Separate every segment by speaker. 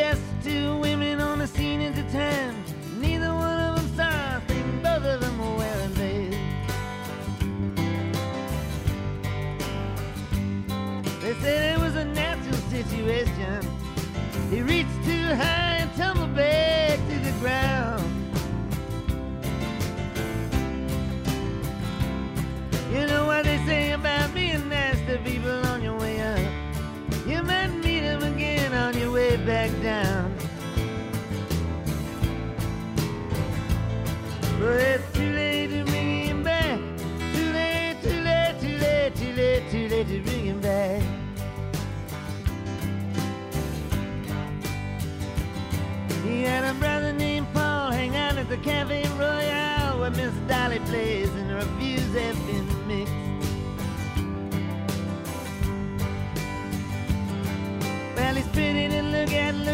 Speaker 1: Just two women on the scene at the time. Neither one of them saw a thing, both of them were wearing veils. They said it was a natural situation. He reached too high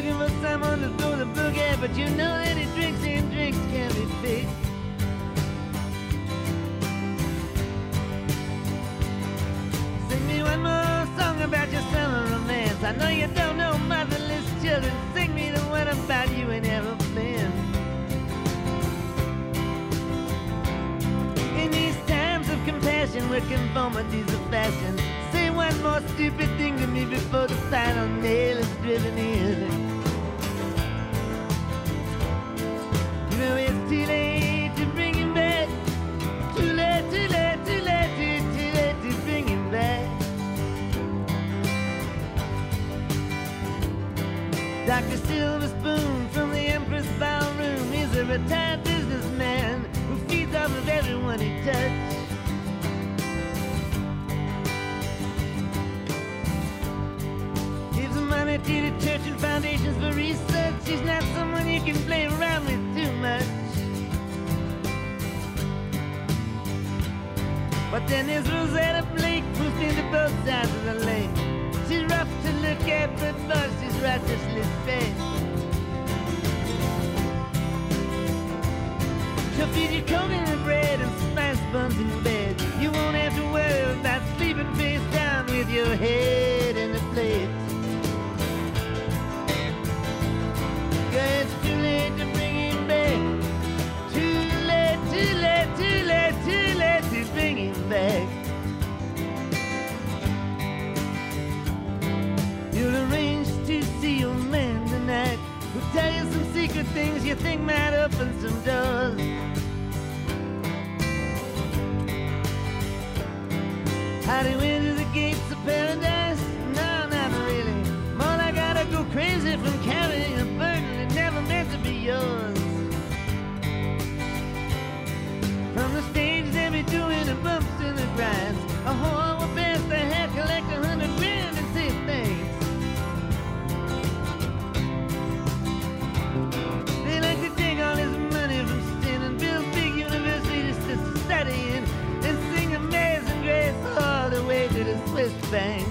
Speaker 1: looking for someone to throw the book at, but you know that he drinks and drinks can be fixed. Sing me one more song about your summer romance. I know you don't know motherless children. Sing me the one about you and aeroplane. In these times of compassion where conformities are fashion, say one more stupid thing to me before the final nail is driven in. He. Gives money to the church and foundations for research. She's not someone you can play around with too much. But then there's Rosetta Blake, who's been to both sides of the lake. She's rough to look at, but boy, she's righteously fair. She'll feed you coconut bread and buns in bed. You won't have to worry about sleeping face down with your head in the plate. Yeah, it's too late to bring him back. Too late, too late, too late, too late to bring him back. You'll arrange to see your man tonight. He'll tell you some secret things you think might open some doors. How do you enter the gates of paradise? No, not really. More I gotta go crazy from carrying a burden that never meant to be yours. From the stage they be doing the bumps and the grinds. A whore the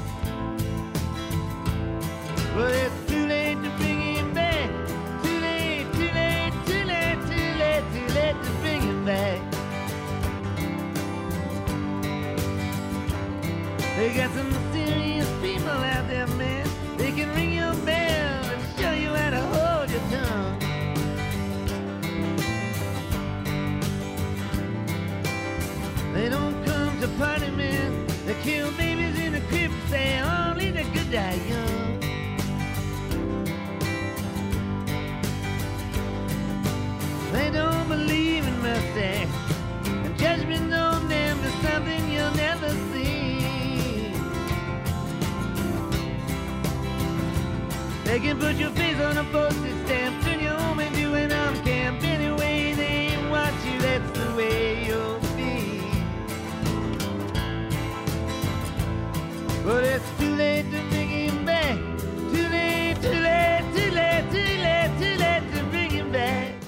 Speaker 1: They don't believe in mercy. And judgment on them is something you'll never see. They can put your face on a postage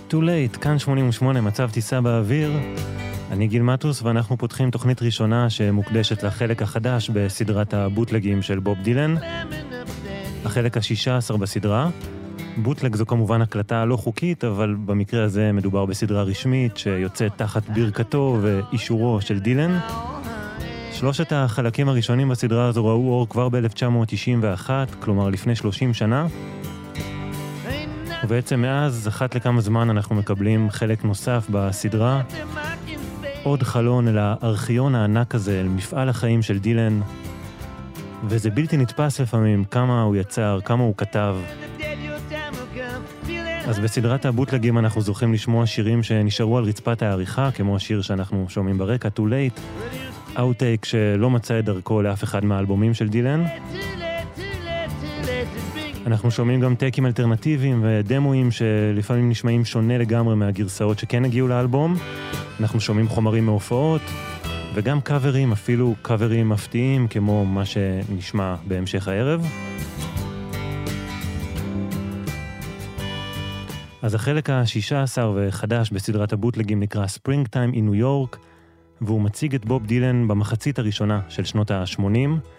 Speaker 1: Too late,
Speaker 2: כאן 88, מצב טיסה באוויר. אני גיל מטוס, ואנחנו פותחים תוכנית ראשונה שמוקדשת לחלק החדש בסדרת הבוטלגים של בוב דילן. החלק השישה עשר בסדרה. בוטלג זו כמובן הקלטה לא חוקית, אבל במקרה הזה מדובר בסדרה רשמית שיוצאת תחת ברכתו ואישורו של דילן. שלושת החלקים הראשונים בסדרה הזו ראו אור כבר ב-1991, כלומר לפני 30 שנה. ובעצם מאז, אחת לכמה זמן אנחנו מקבלים חלק נוסף בסדרה, עוד חלון אל הארכיון הענק הזה, אל מפעל החיים של דילן, וזה בלתי נתפס לפעמים כמה הוא יצר, כמה הוא כתב. אז בסדרת הבוטלגים אנחנו זוכים לשמוע שירים שנשארו על רצפת העריכה, כמו השיר שאנחנו שומעים ברקע, Too Late, אאוטטייק שלא מצא את דרכו לאף אחד מהאלבומים של דילן. אנחנו שומעים גם טייקים אלטרנטיביים ודמואים שלפעמים נשמעים שונה לגמרי מהגרסאות שכן הגיעו לאלבום. אנחנו שומעים חומרים מהופעות, וגם קאברים, אפילו קאברים מפתיעים, כמו מה שנשמע בהמשך הערב. אז החלק השישה עשר וחדש בסדרת הבוטלגים נקרא ספרינג טיים אין ניו יורק, והוא מציג את בוב דילן במחצית הראשונה של שנות ה-80.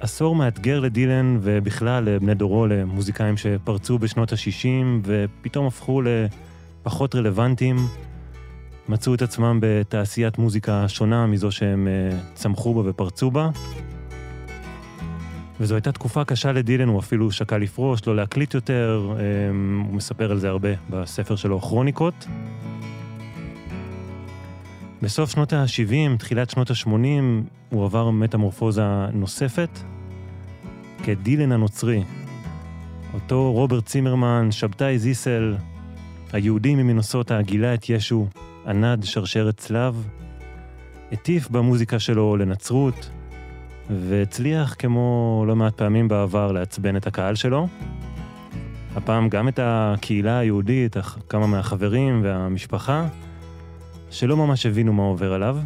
Speaker 2: עשור מאתגר לדילן ובכלל לבני דורו, למוזיקאים שפרצו בשנות ה-60 ופתאום הפכו לפחות רלוונטיים, מצאו את עצמם בתעשיית מוזיקה שונה מזו שהם uh, צמחו בה ופרצו בה. וזו הייתה תקופה קשה לדילן, הוא אפילו שקל לפרוש, לא להקליט יותר, um, הוא מספר על זה הרבה בספר שלו, כרוניקות. בסוף שנות ה-70, תחילת שנות ה-80, הוא עבר מטמורפוזה נוספת כדילן הנוצרי. אותו רוברט צימרמן, שבתאי זיסל, היהודי ממינוסוטה, גילה את ישו, ענד שרשרת צלב, הטיף במוזיקה שלו לנצרות, והצליח כמו לא מעט פעמים בעבר לעצבן את הקהל שלו. הפעם גם את הקהילה היהודית, כמה מהחברים והמשפחה, שלא ממש הבינו מה עובר עליו.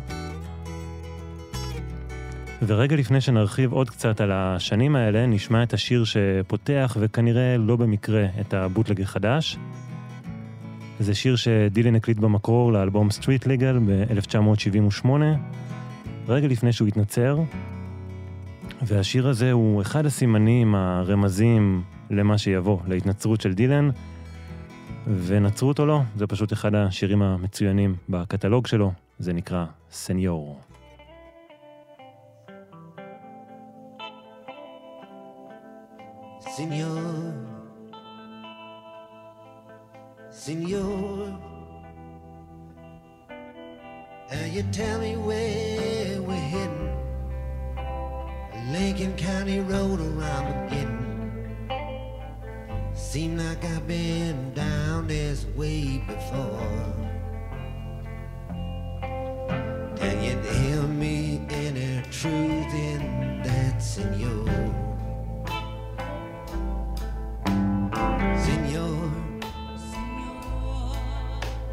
Speaker 2: ורגע לפני שנרחיב עוד קצת על השנים האלה, נשמע את השיר שפותח, וכנראה לא במקרה, את הבוטלג החדש. זה שיר שדילן הקליט במקור לאלבום סטריט ליגל ב-1978, רגע לפני שהוא התנצר. והשיר הזה הוא אחד הסימנים, הרמזים למה שיבוא, להתנצרות של דילן. ונצרות או לא, זה פשוט אחד השירים המצוינים בקטלוג שלו, זה נקרא סניור.
Speaker 1: Uh. Lincoln County Road around again. Seem like I've been down this way before. Can you tell me any truth in that, senor? Senor,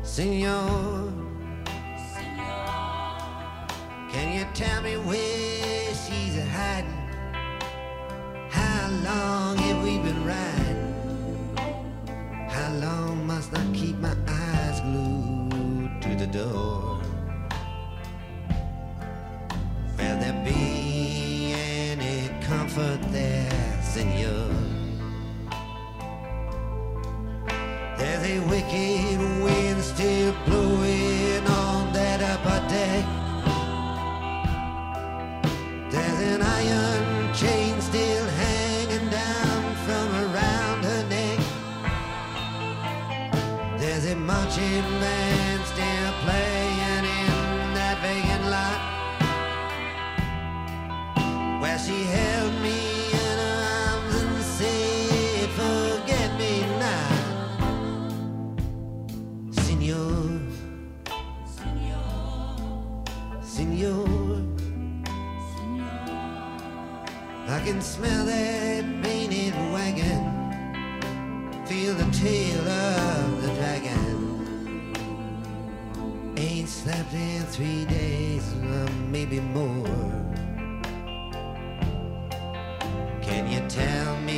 Speaker 1: senor, can you tell me where she's hiding? How long have we been riding? How long must I keep my eyes glued to the door? Will there be any comfort there, senor? There's a wicked marching still playing in that vacant lot where she held me in her arms and said, Forget me not, Senor, Senor. Senor. I can smell that painted wagon feel the tail of slept in three days, maybe more. Can you tell me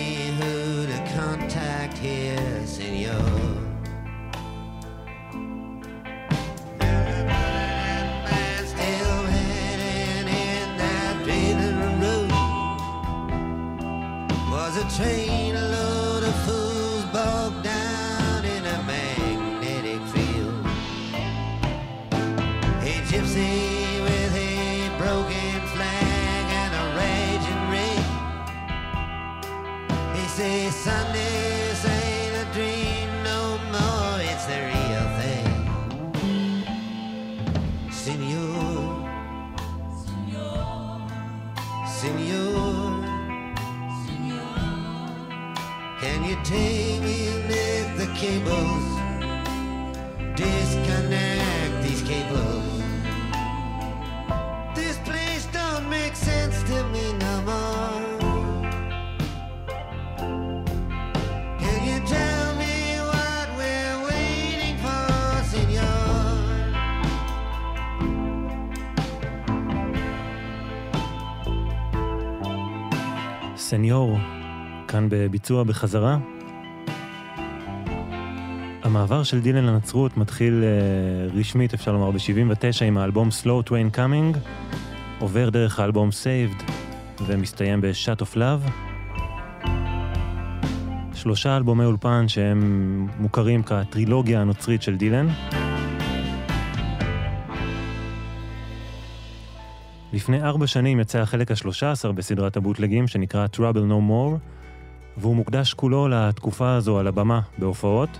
Speaker 2: כאן בביצוע בחזרה. המעבר של דילן לנצרות מתחיל אה, רשמית, אפשר לומר, ב-79 עם האלבום Slow Train Coming, עובר דרך האלבום Saved ומסתיים ב-Shut of Love. שלושה אלבומי אולפן שהם מוכרים כטרילוגיה הנוצרית של דילן. לפני ארבע שנים יצא החלק השלושה עשר בסדרת הבוטלגים שנקרא Trouble No More, והוא מוקדש כולו לתקופה הזו על הבמה בהופעות.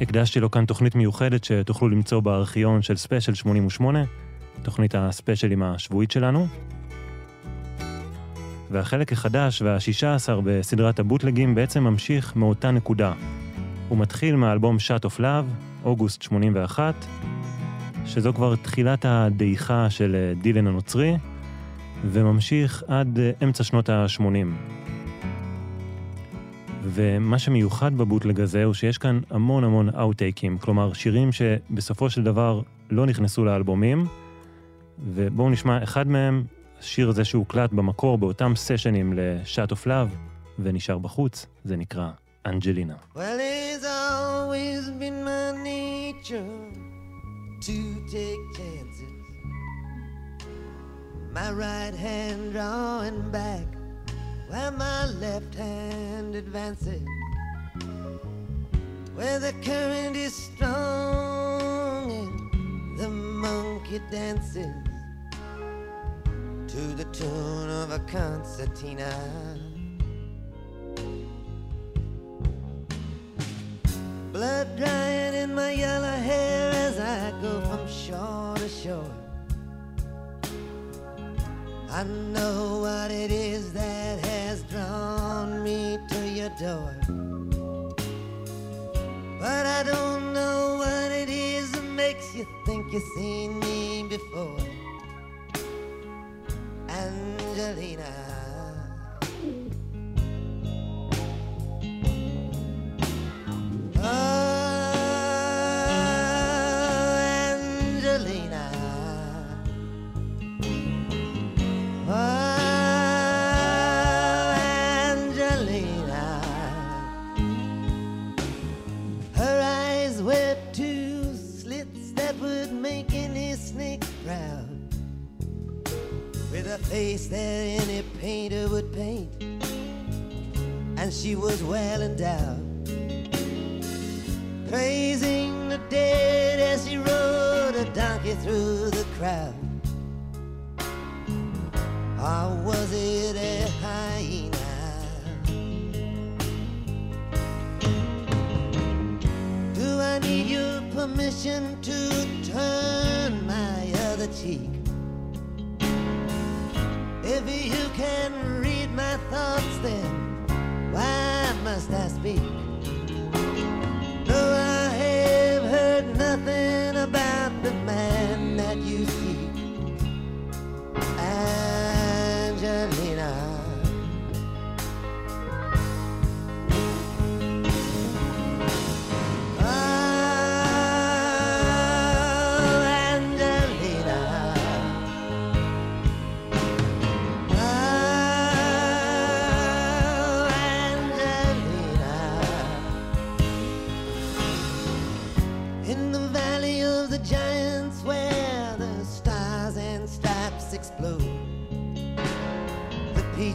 Speaker 2: הקדשתי לו כאן תוכנית מיוחדת שתוכלו למצוא בארכיון של ספיישל 88, תוכנית הספיישלים השבועית שלנו. והחלק החדש והשישה עשר בסדרת הבוטלגים בעצם ממשיך מאותה נקודה. הוא מתחיל מהאלבום Shut of Love, אוגוסט 81, שזו כבר תחילת הדעיכה של דילן הנוצרי, וממשיך עד אה, אמצע שנות ה-80. ומה שמיוחד בבוטלג הזה הוא שיש כאן המון המון אאוטטייקים, כלומר שירים שבסופו של דבר לא נכנסו לאלבומים, ובואו נשמע אחד מהם, השיר הזה שהוקלט במקור באותם סשנים ל-Shut of Love, ונשאר בחוץ, זה נקרא אנג'לינה.
Speaker 1: Well. My right hand drawing back while my left hand advances. Where the current is strong and the monkey dances to the tune of a concertina. Blood drying in my yellow hair as I go from shore to shore. I know what it is that has drawn me to your door. But I don't know what it is that makes you think you've seen me before. Angelina. Face that any painter would paint. And she was well endowed praising the dead as she rode a donkey through the crowd. Or was it a hyena? Do I need your permission to turn my other cheek? If you can read my thoughts, then why must I speak? No, I have heard nothing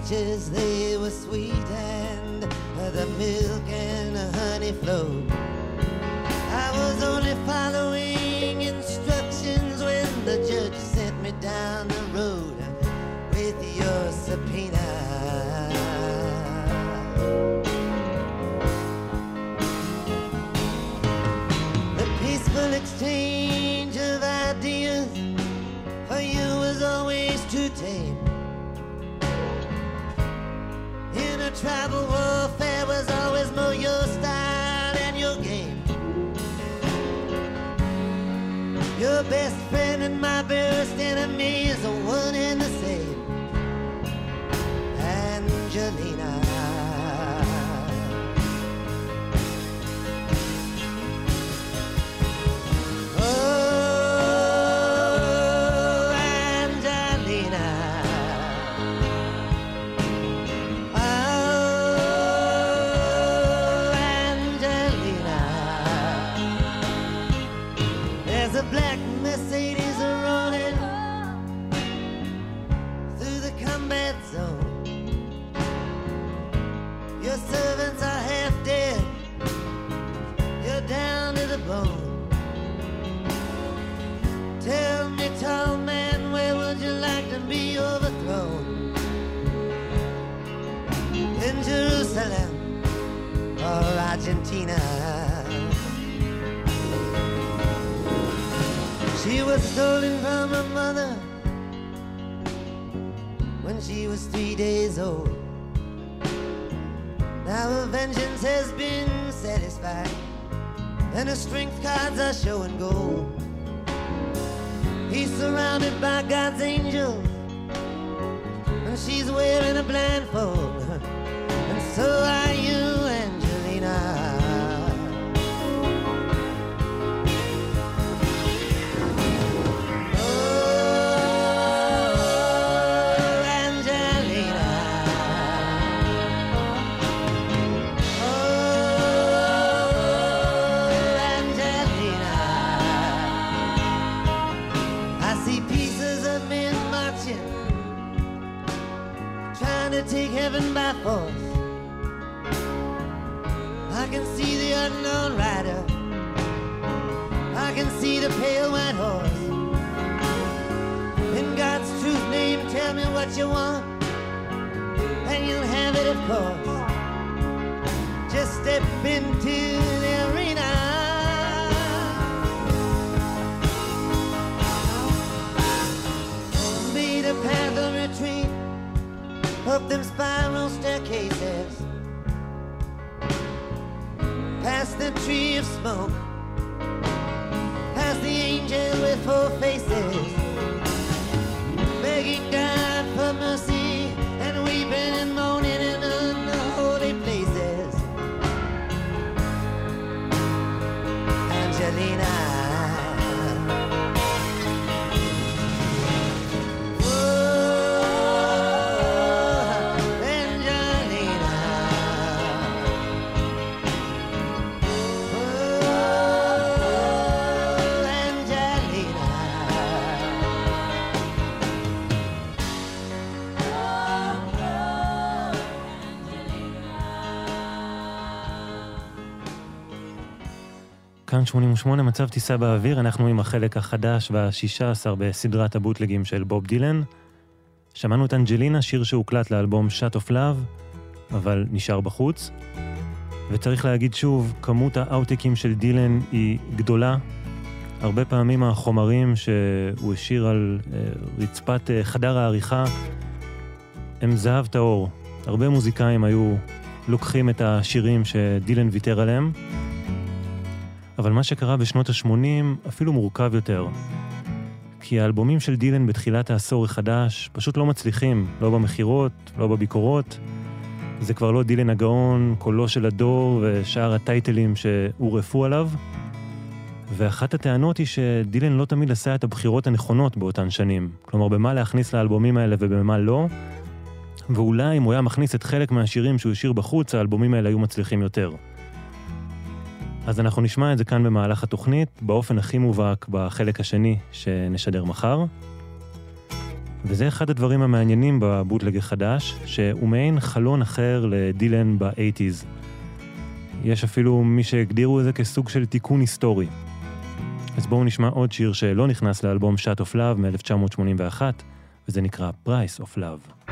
Speaker 1: peaches, they were sweet and the milk and the honey flowed. I was only following instructions when the judge sent me down my best Your servants are half dead. You're down to the bone. Tell me, tall man, where would you like to be overthrown? In Jerusalem or Argentina? She was stolen from her mother when she was three days old. Now her vengeance has been satisfied, and her strength cards are showing gold. He's surrounded by God's angels, and she's wearing a blindfold. And so are you, by force. I can see the unknown rider. I can see the pale white horse. In God's truth name, tell me what you want, and you'll have it, of course. Just step into them spiral staircases, past the tree of smoke, past the angel with four faces, begging God for mercy
Speaker 2: כאן 88 מצב טיסה באוויר, אנחנו עם החלק החדש והשישה עשר בסדרת הבוטלגים של בוב דילן. שמענו את אנג'לינה, שיר שהוקלט לאלבום Shut of Love, אבל נשאר בחוץ. וצריך להגיד שוב, כמות האאוטקים של דילן היא גדולה. הרבה פעמים החומרים שהוא השאיר על אה, רצפת אה, חדר העריכה הם זהב טהור. הרבה מוזיקאים היו לוקחים את השירים שדילן ויתר עליהם. אבל מה שקרה בשנות ה-80 אפילו מורכב יותר. כי האלבומים של דילן בתחילת העשור החדש פשוט לא מצליחים, לא במכירות, לא בביקורות. זה כבר לא דילן הגאון, קולו של הדור ושאר הטייטלים שהורעפו עליו. ואחת הטענות היא שדילן לא תמיד עשה את הבחירות הנכונות באותן שנים. כלומר, במה להכניס לאלבומים האלה ובמה לא. ואולי אם הוא היה מכניס את חלק מהשירים שהוא השאיר בחוץ, האלבומים האלה היו מצליחים יותר. אז אנחנו נשמע את זה כאן במהלך התוכנית, באופן הכי מובהק בחלק השני שנשדר מחר. וזה אחד הדברים המעניינים בבוטלג החדש, שהוא מעין חלון אחר לדילן ב-80's. יש אפילו מי שהגדירו את זה כסוג של תיקון היסטורי. אז בואו נשמע עוד שיר שלא נכנס לאלבום Shot of Love מ-1981, וזה נקרא
Speaker 1: Price of Love.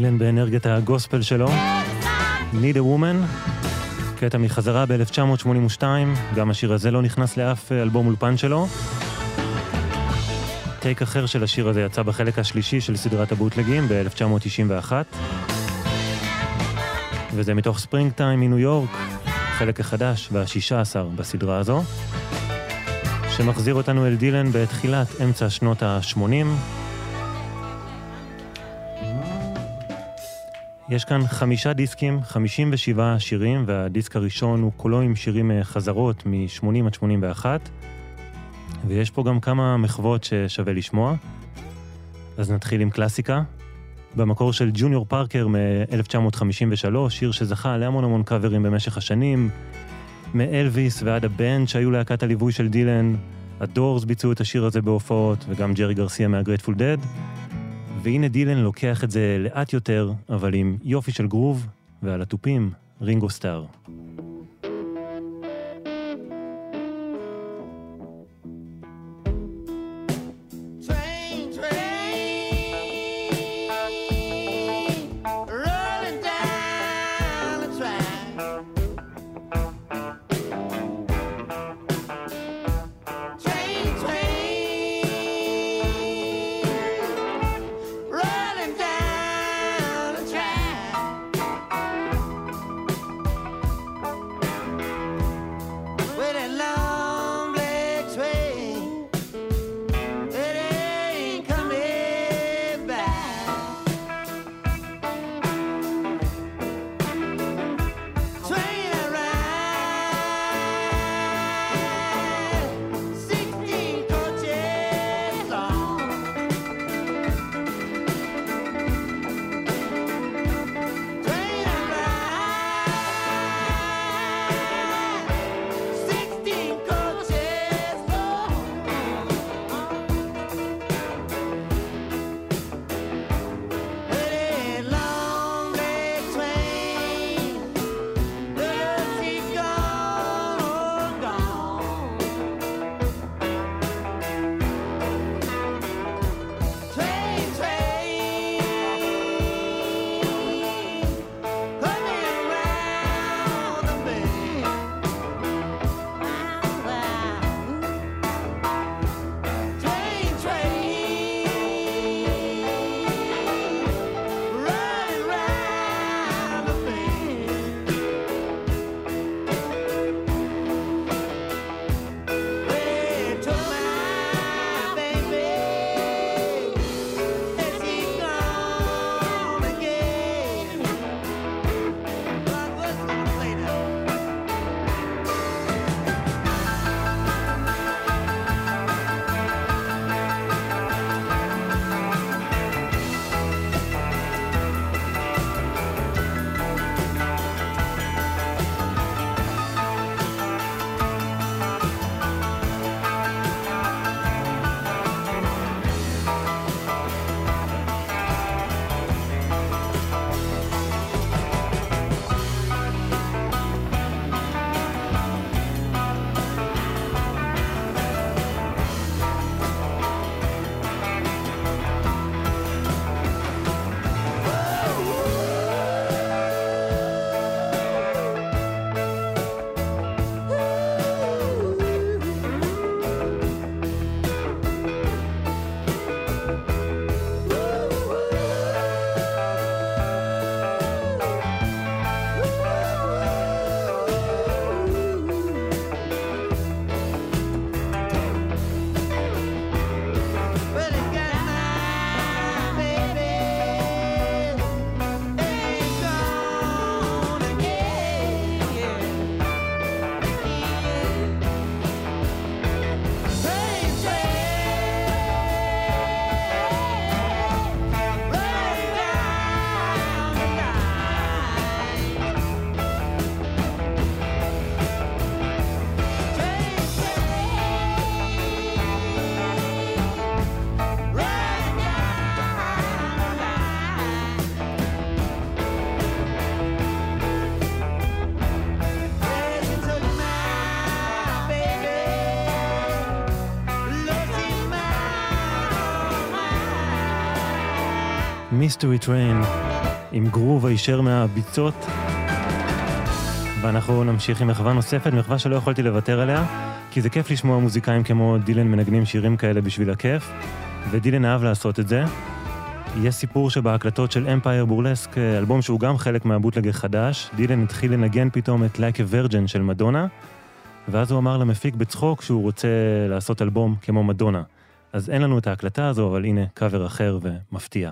Speaker 2: דילן באנרגיית הגוספל שלו. Need a Woman, קטע מחזרה ב-1982, גם השיר הזה לא נכנס לאף אלבום אולפן שלו. טייק אחר של השיר הזה יצא בחלק השלישי של סדרת הבוטלגים ב-1991, וזה מתוך ספרינג טיים מניו יורק, החלק החדש והשישה עשר בסדרה הזו, שמחזיר אותנו אל דילן בתחילת אמצע שנות ה-80. יש כאן חמישה דיסקים, 57 שירים, והדיסק הראשון הוא כולו עם שירים אה, חזרות מ-80 עד 81, ויש פה גם כמה מחוות ששווה לשמוע. אז נתחיל עם קלאסיקה. במקור של ג'וניור פארקר מ-1953, שיר שזכה להמון המון קאברים במשך השנים, מאלוויס ועד הבנד שהיו להקת הליווי של דילן, הדורס ביצעו את השיר הזה בהופעות, וגם ג'רי גרסיה מהגרייטפול דד. והנה דילן לוקח את זה לאט יותר, אבל עם יופי של גרוב, ועל התופים, רינגו סטאר.
Speaker 1: מיסטרי טריין עם גרוב הישר מהביצות. ואנחנו נמשיך עם מחווה נוספת, מחווה שלא יכולתי לוותר עליה, כי זה כיף לשמוע מוזיקאים כמו דילן מנגנים שירים כאלה בשביל הכיף, ודילן אהב לעשות את זה. יש סיפור שבהקלטות של אמפייר בורלסק, אלבום שהוא גם חלק מהבוטלג החדש, דילן התחיל לנגן פתאום את Like a Virgin של מדונה, ואז הוא אמר למפיק בצחוק שהוא רוצה לעשות אלבום כמו מדונה. אז אין לנו את ההקלטה הזו, אבל הנה קאבר אחר ומפתיע.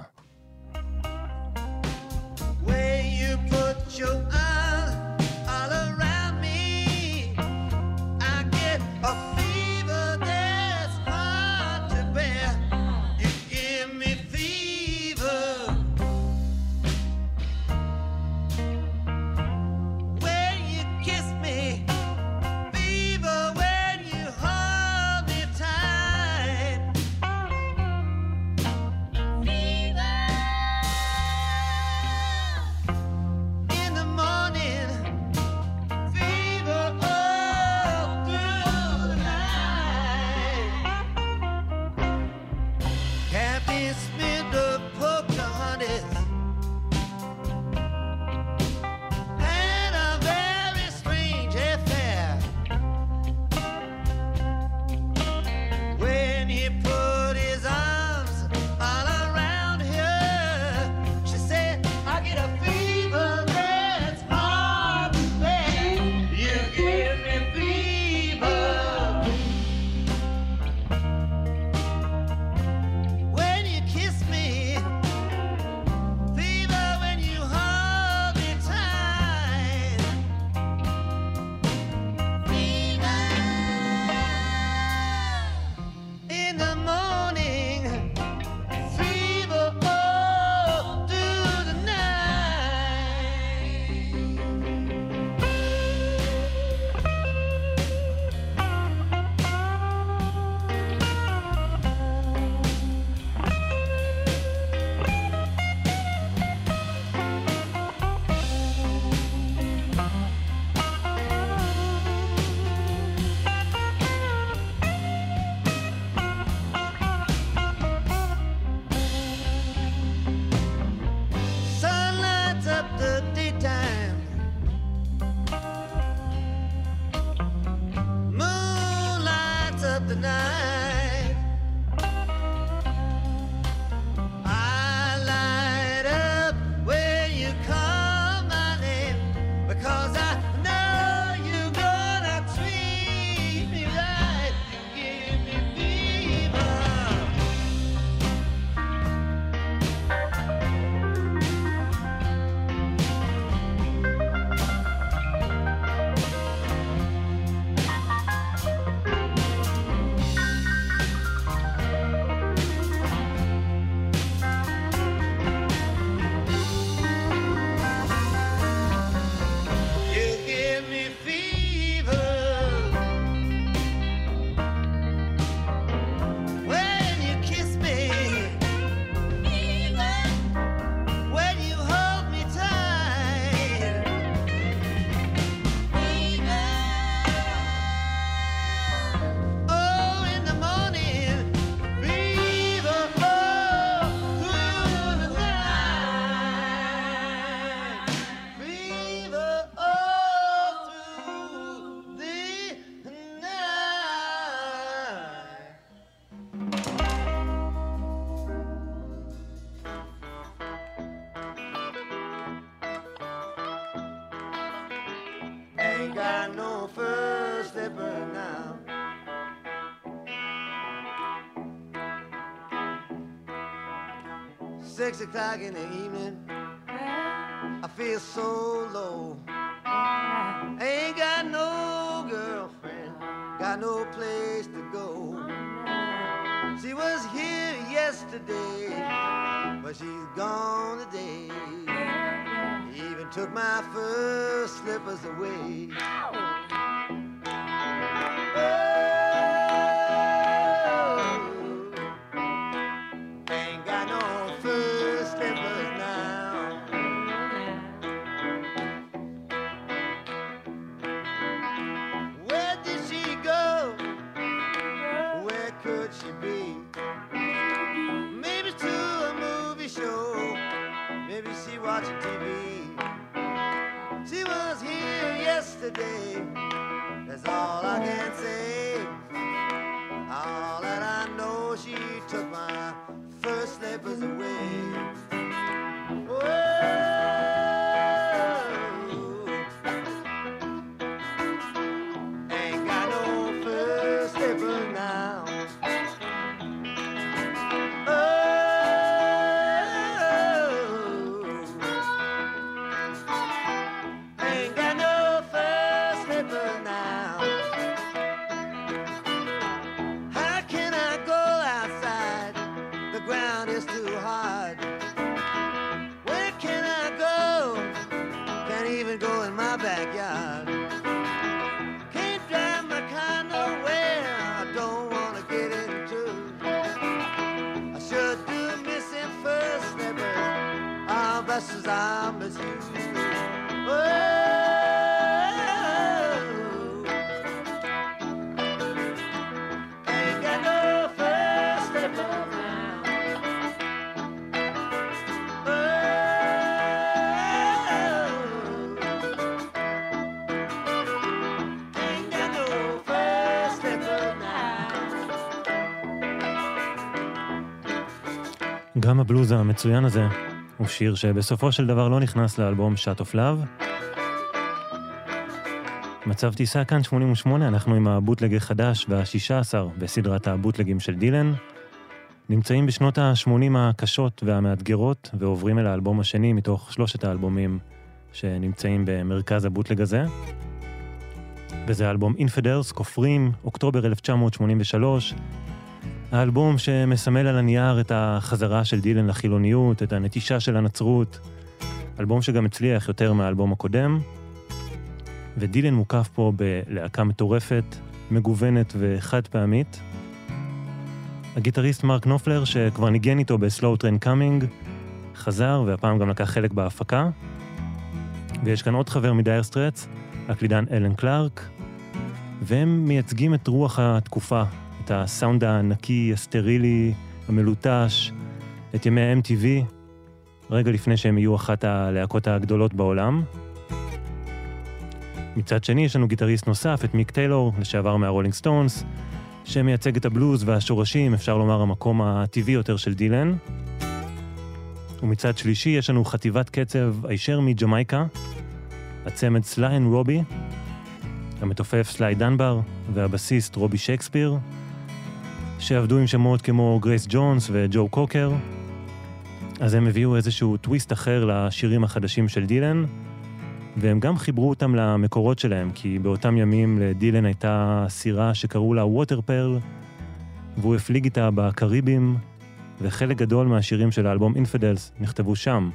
Speaker 3: O'clock in the evening, I feel so low. I Ain't got no girlfriend, got no place to go. She was here yesterday, but she's gone today. Even took my first slippers away.
Speaker 2: גם הבלוז המצוין הזה הוא שיר שבסופו של דבר לא נכנס לאלבום Shot of Love. מצב טיסה כאן 88, אנחנו עם הבוטלג החדש וה-16 בסדרת הבוטלגים של דילן. נמצאים בשנות ה-80 הקשות והמאתגרות ועוברים אל האלבום השני מתוך שלושת האלבומים שנמצאים במרכז הבוטלג הזה. וזה האלבום אינפדרס, כופרים, אוקטובר 1983. האלבום שמסמל על הנייר את החזרה של דילן לחילוניות, את הנטישה של הנצרות. אלבום שגם הצליח יותר מהאלבום הקודם. ודילן מוקף פה בלהקה מטורפת, מגוונת וחד פעמית. הגיטריסט מרק נופלר, שכבר ניגן איתו בסלואו טרן קאמינג, חזר והפעם גם לקח חלק בהפקה. ויש כאן עוד חבר מדייר סטרץ, הקלידן אלן קלארק, והם מייצגים את רוח התקופה, את הסאונד הנקי, הסטרילי, המלוטש, את ימי ה-MTV, רגע לפני שהם יהיו אחת הלהקות הגדולות בעולם. מצד שני, יש לנו גיטריסט נוסף, את מיק טיילור, לשעבר מהרולינג סטונס, שמייצג את הבלוז והשורשים, אפשר לומר המקום הטבעי יותר של דילן. ומצד שלישי, יש לנו חטיבת קצב הישר מג'מייקה, הצמד סליין רובי, המתופף סליי דנבר והבסיסט רובי שייקספיר, שעבדו עם שמות כמו גרייס ג'ונס וג'ו קוקר. אז הם הביאו איזשהו טוויסט אחר לשירים החדשים של דילן, והם גם חיברו אותם למקורות שלהם, כי באותם ימים לדילן הייתה סירה שקראו לה ווטר פרל, והוא הפליג איתה בקריבים, וחלק גדול מהשירים של האלבום אינפדלס נכתבו שם.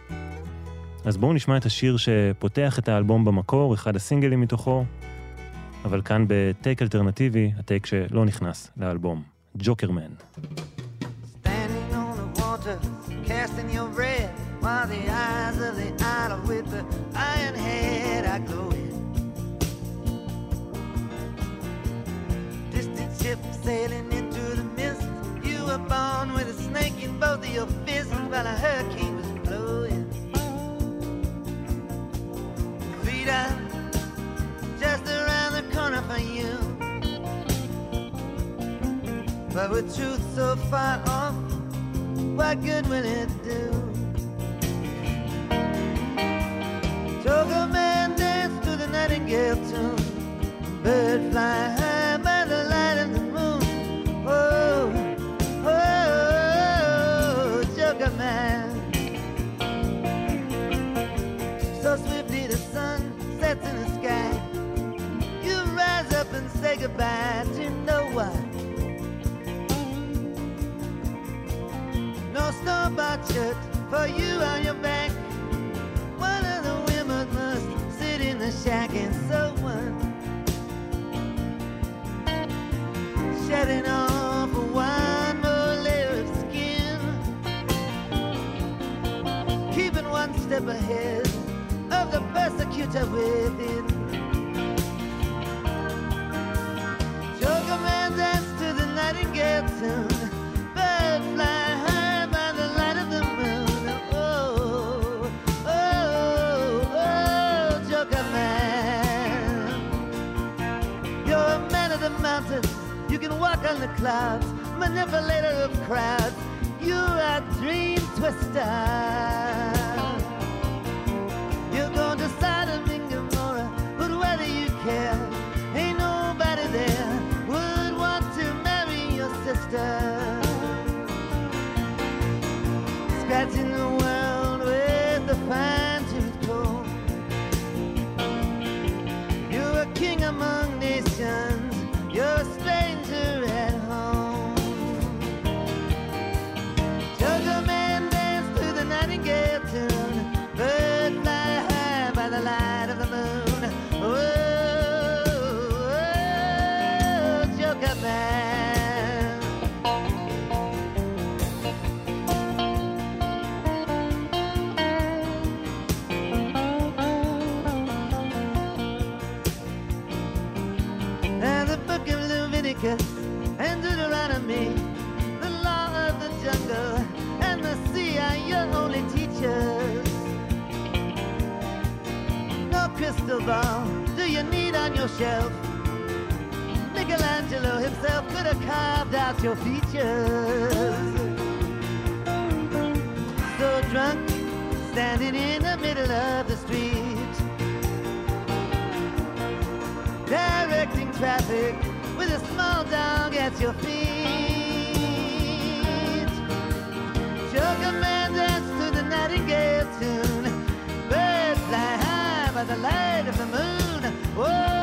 Speaker 2: אז בואו נשמע את השיר שפותח את האלבום במקור, אחד הסינגלים מתוכו, אבל כאן בטייק אלטרנטיבי, הטייק שלא נכנס לאלבום, ג'וקרמן.
Speaker 1: Standing on the water, casting your red, while the eyes of the idol with the iron head are glowing. Distant ship sailing into the mist. You were born with a snake in both of your fists while a hurricane With truth so far off, what good will it do? Jokerman dance to the nightingale tune, bird fly high by the light of the moon. Oh, oh. So swiftly the sun sets in the sky. You rise up and say goodbye No store-bought shirt for you on your back. One of the women must sit in the shack and someone shedding off one more layer of skin, keeping one step ahead of the persecutor within. Joker man dance to the nightingale tune. Walk on the clouds, manipulator of crowds. You're a dream twister. You're going to Sodom and Gomorrah, but whether you care, ain't nobody there would want to marry your sister. Only. No crystal ball do you need on your shelf. Michelangelo himself could have carved out your features. So drunk, standing in the middle of the street. directing traffic with a small dog at your feet. By the light of the moon. Whoa,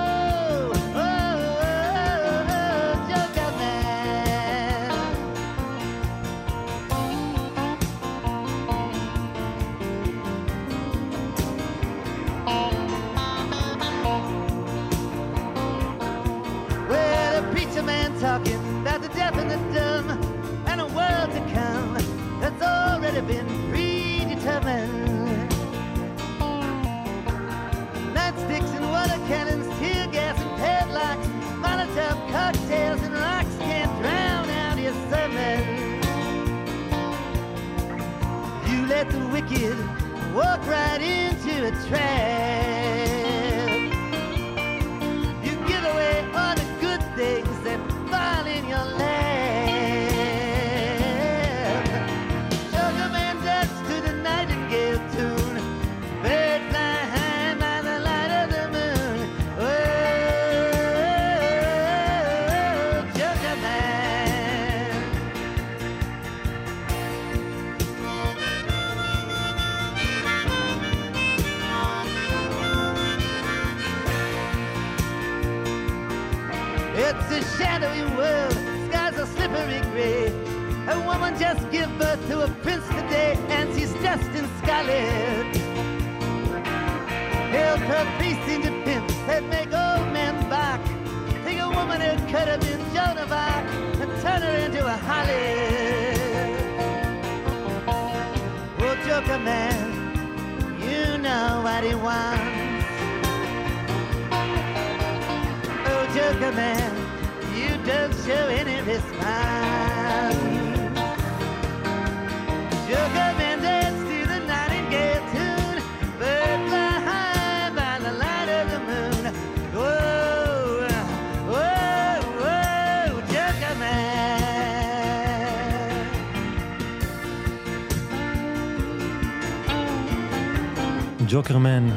Speaker 2: ג'וקרמן.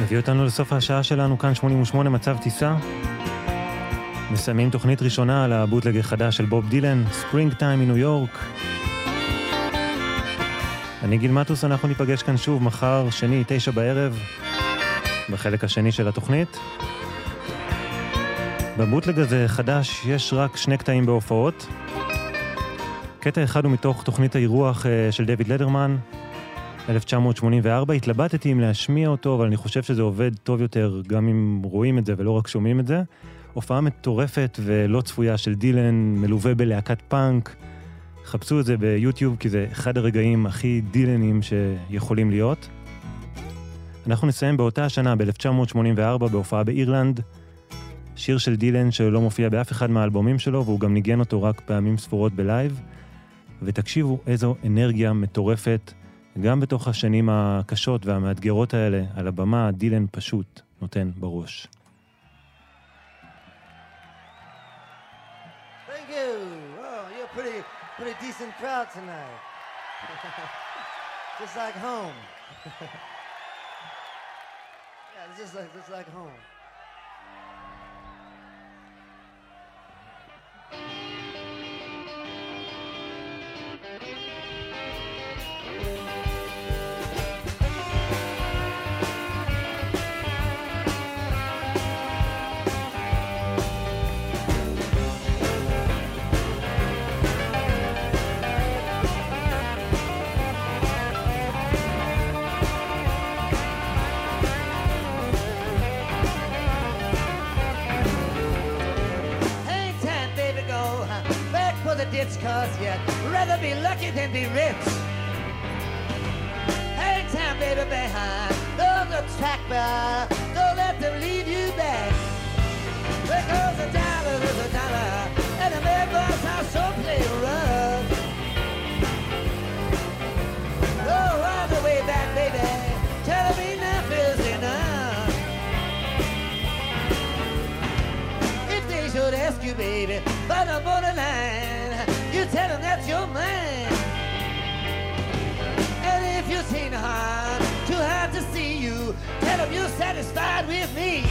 Speaker 2: מביא אותנו לסוף השעה שלנו, כאן 88 מצב טיסה. מסיימים תוכנית ראשונה על הבוטלג החדש של בוב דילן, ספרינג טיים מניו יורק. אני גיל מטוס, אנחנו ניפגש כאן שוב מחר, שני, תשע בערב, בחלק השני של התוכנית. בבוטלג הזה חדש יש רק שני קטעים בהופעות. קטע אחד הוא מתוך תוכנית האירוח אה, של דויד לדרמן, 1984, התלבטתי אם להשמיע אותו, אבל אני חושב שזה עובד טוב יותר גם אם רואים את זה ולא רק שומעים את זה. הופעה מטורפת ולא צפויה של דילן, מלווה בלהקת פאנק. חפשו את זה ביוטיוב, כי זה אחד הרגעים הכי דילנים שיכולים להיות. אנחנו נסיים באותה השנה, ב-1984, בהופעה באירלנד. שיר של דילן שלא מופיע באף אחד מהאלבומים שלו, והוא גם ניגן אותו רק פעמים ספורות בלייב. ותקשיבו איזו אנרגיה מטורפת. גם בתוך השנים הקשות והמאתגרות האלה, על הבמה דילן פשוט נותן בראש.
Speaker 1: pretty pretty decent crowd tonight. just like home. yeah, it's just like just like home. The ditch, cause you'd rather be lucky than be rich. Hang time, baby, behind those the track bar, don't let them leave you back. Because a dollar is a dollar, and the man boss house so play rough. Go all the way back, baby, tell me enough is enough. If they should ask you, baby, by the borderline, you tell them that's your man. And if you seem hard, too hard to see you, tell them you're satisfied with me.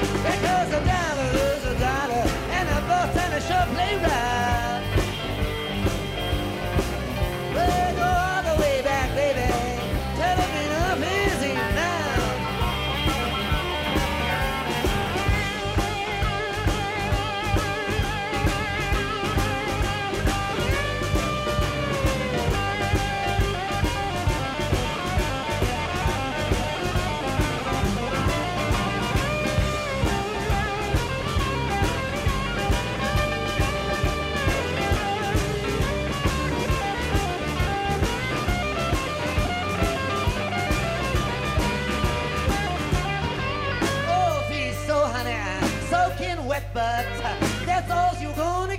Speaker 1: Because a dollar is a dollar, and a boss and a sure play right.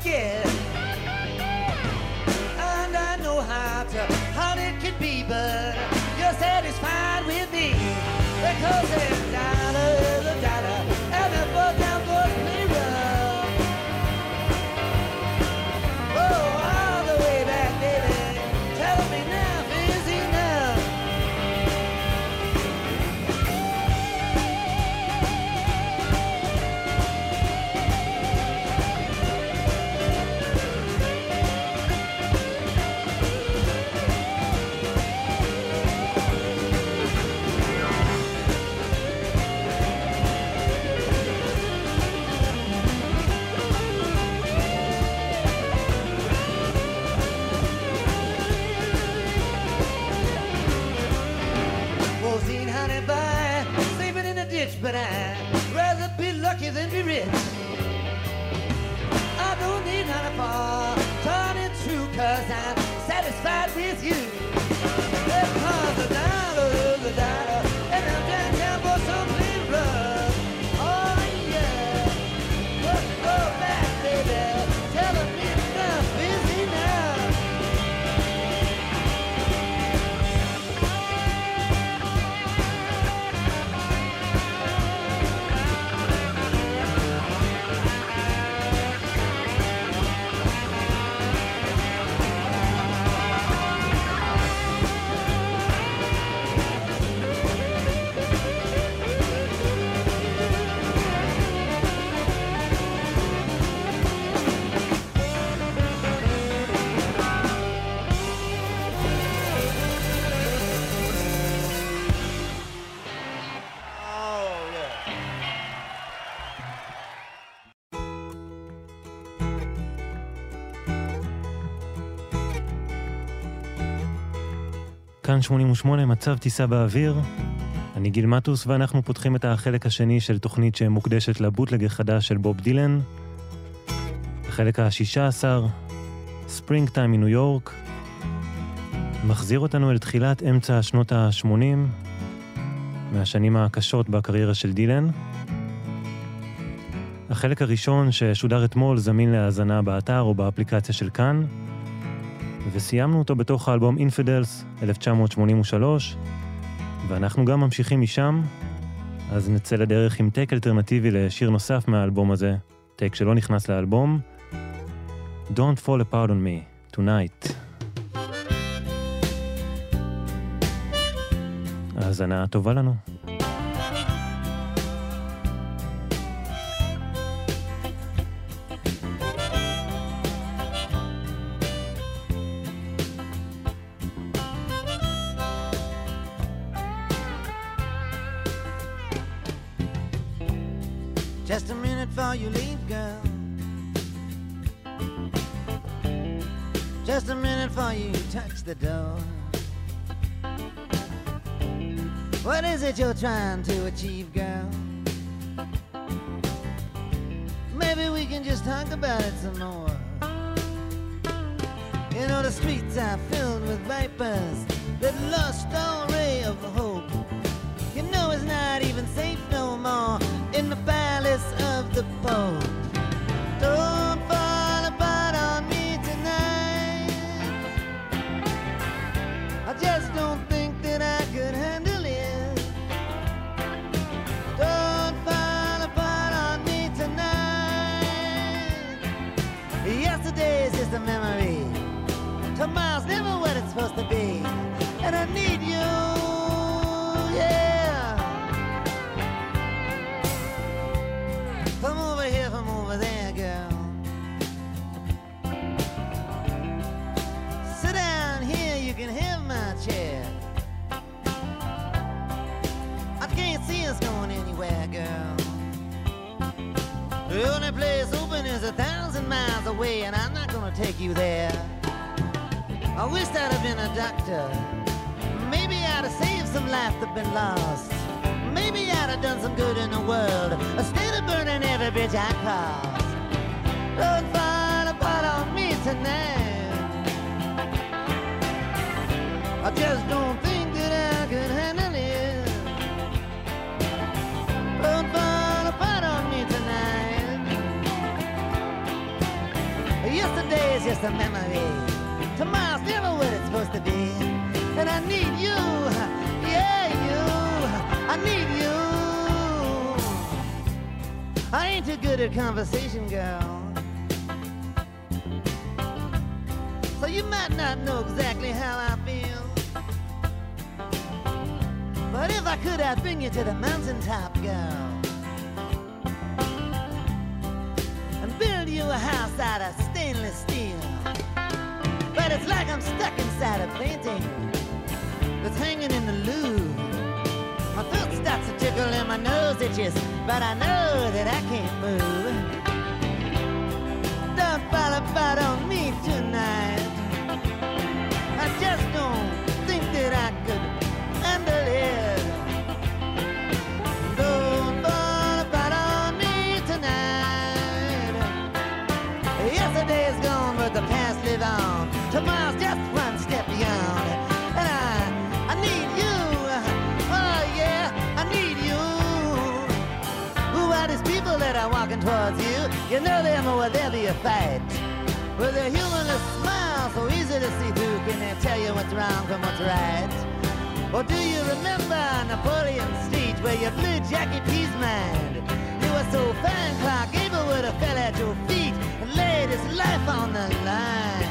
Speaker 1: Gonna. And I know how to hard it could be, but you're satisfied with me because it's dollar dollar, but I'd rather be lucky than be rich. I don't need honey for turning true, cause I'm satisfied with you.
Speaker 2: כאן 88, מצב טיסה באוויר. אני גיל מטוס, ואנחנו פותחים את החלק השני של תוכנית שמוקדשת לבוטלג החדש של בוב דילן. החלק ה-16, ספרינג טיים מניו יורק, מחזיר אותנו אל תחילת אמצע שנות ה-80, מהשנים הקשות בקריירה של דילן. החלק הראשון ששודר אתמול זמין להאזנה באתר או באפליקציה של כאן, וסיימנו אותו בתוך האלבום אינפידלס, 1983, ואנחנו גם ממשיכים משם, אז נצא לדרך עם טק אלטרנטיבי לשיר נוסף מהאלבום הזה, טק שלא נכנס לאלבום, Don't Fall Apart on Me, Tonight. האזנה טובה לנו.
Speaker 1: Trying to achieve, girl? Maybe we can just talk about it some more. Chair. I can't see us going anywhere, girl. The only place open is a thousand miles away, and I'm not gonna take you there. I wish I'd have been a doctor. Maybe I'd have saved some life that been lost. Maybe I'd have done some good in the world instead of burning every bridge I crossed. Don't fall apart on me tonight. Just don't think that I could handle it. Don't fall apart on me tonight. Yesterday is just a memory. Tomorrow's never what it's supposed to be. And I need you, yeah, you. I need you. I ain't too good at conversation, girl. So you might not know exactly how I But if I could, I'd bring you to the mountaintop, girl. And build you a house out of stainless steel. But it's like I'm stuck inside a painting that's hanging in the Louvre. My throat starts to tickle and my nose itches, but I know that I can't move. Don't fall apart on me tonight. Towards you? You know them or be a fight? With a humorless smile so easy to see through, can they tell you what's wrong from what's right? Or do you remember Napoleon's speech where you blew Jackie P's mind? You were so fine, Clark Gable would have fell at your feet and laid his life on the line.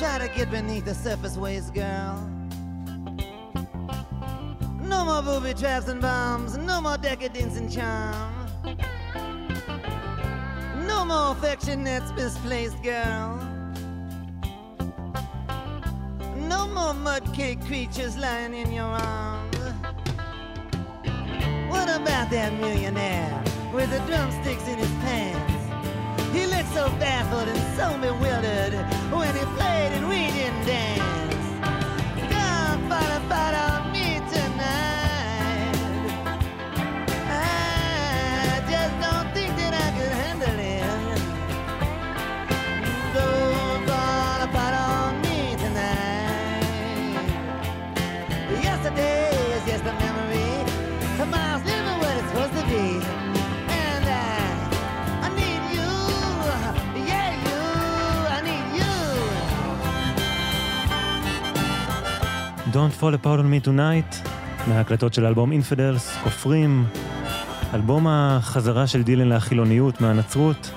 Speaker 1: Try to get beneath the surface waves, girl. No more booby traps and bombs, no more decadence and charm. No more affection that's misplaced, girl. No more mudcake creatures lying in your arms. What about that millionaire with the drumsticks in his pants? He looked so baffled and so bewildered when he played and we didn't dance. Don't fall apart on me tonight. I just don't think that I could handle it. Don't fall apart on me tonight. Yesterday
Speaker 2: Don't Fall Apart on Me Tonight, מההקלטות של אלבום אינפדלס, כופרים, אלבום החזרה של דילן לחילוניות מהנצרות,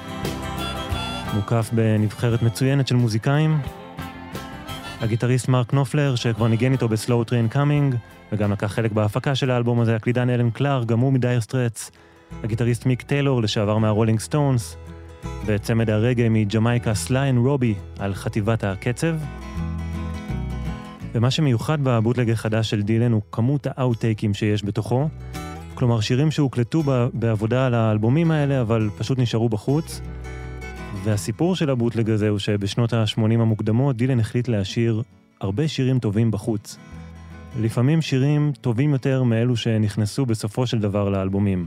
Speaker 2: מוקף בנבחרת מצוינת של מוזיקאים. הגיטריסט מרק נופלר, שכבר ניגן איתו בסלואו טריין קאמינג, וגם לקח חלק בהפקה של האלבום הזה, הקלידן אלן קלאר, גם הוא מדייר סטרטס, הגיטריסט מיק טיילור, לשעבר מהרולינג סטונס, וצמד הרגע מג'מייקה סליין רובי על חטיבת הקצב. ומה שמיוחד בבוטלג החדש של דילן הוא כמות האאוטטייקים שיש בתוכו. כלומר, שירים שהוקלטו בעבודה על האלבומים האלה, אבל פשוט נשארו בחוץ. והסיפור של הבוטלג הזה הוא שבשנות ה-80 המוקדמות דילן החליט להשאיר הרבה שירים טובים בחוץ. לפעמים שירים טובים יותר מאלו שנכנסו בסופו של דבר לאלבומים.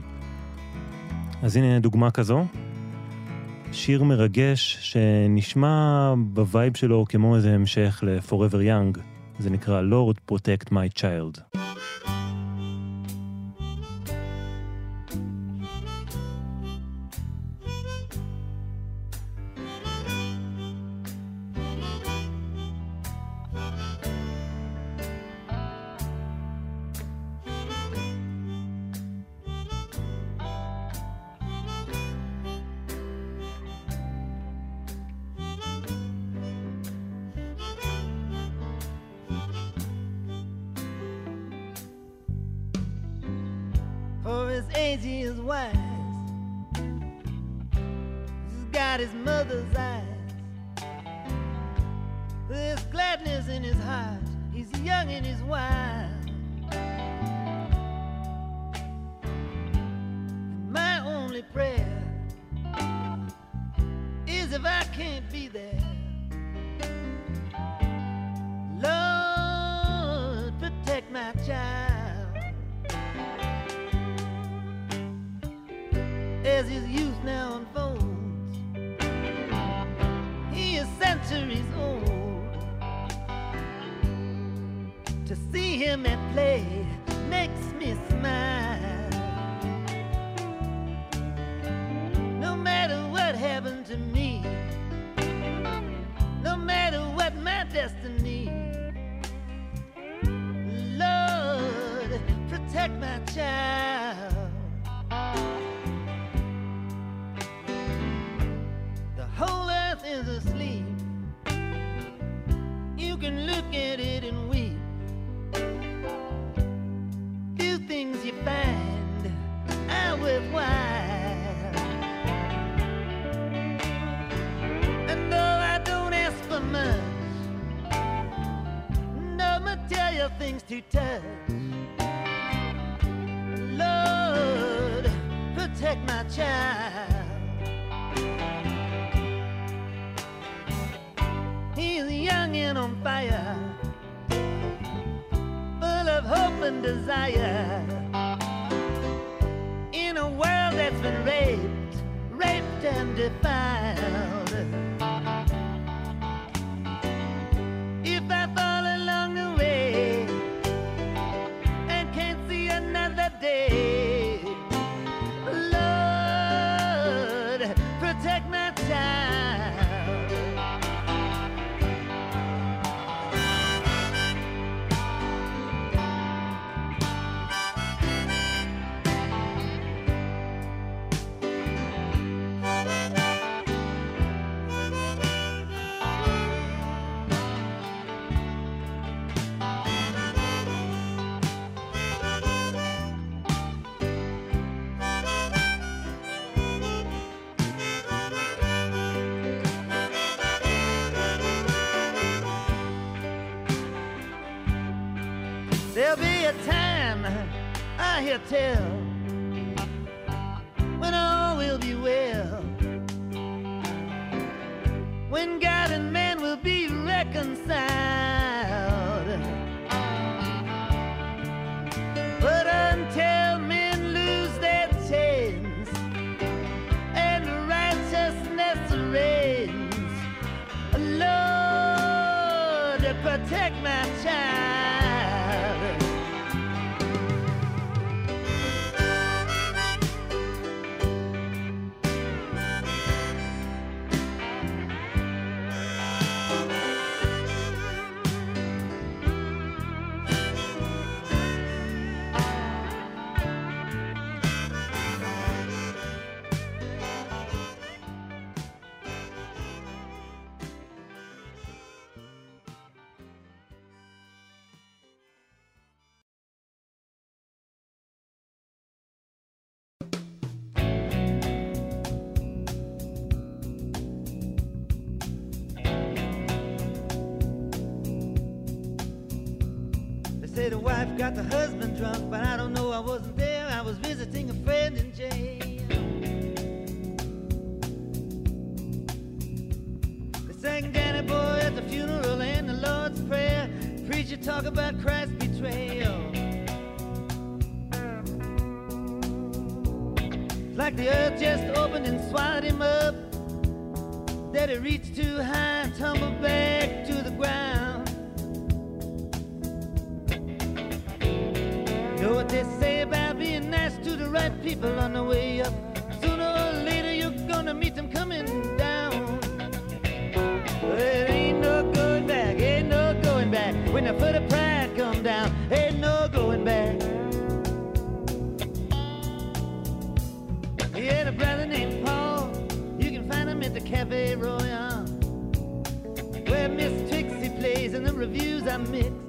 Speaker 2: אז הנה דוגמה כזו. שיר מרגש שנשמע בווייב שלו כמו איזה המשך ל-Forever Young. זה נקרא Lord Protect My Child.
Speaker 1: My child. He's young and on fire, full of hope and desire. In a world that's been raped, raped and defiled. Tell got the husband drunk, but I don't know, I wasn't there. I was visiting a friend in jail. They sang Danny Boy at the funeral and the Lord's Prayer. The Preacher talk about Christ's betrayal. It's like the earth just opened and swallowed him up. That he reached too high and tumbled back to the ground. they say about being nice to the right people on the way up. Sooner or later, you're gonna meet them coming down. But it ain't no going back, ain't no going back. When the foot of pride come down, ain't no going back. He had a brother named Paul. You can find him at the Cafe Royal, where Miss Trixie plays and the reviews I mix.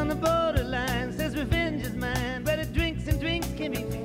Speaker 1: on the borderline. Says revenge is mine, but it drinks and drinks can be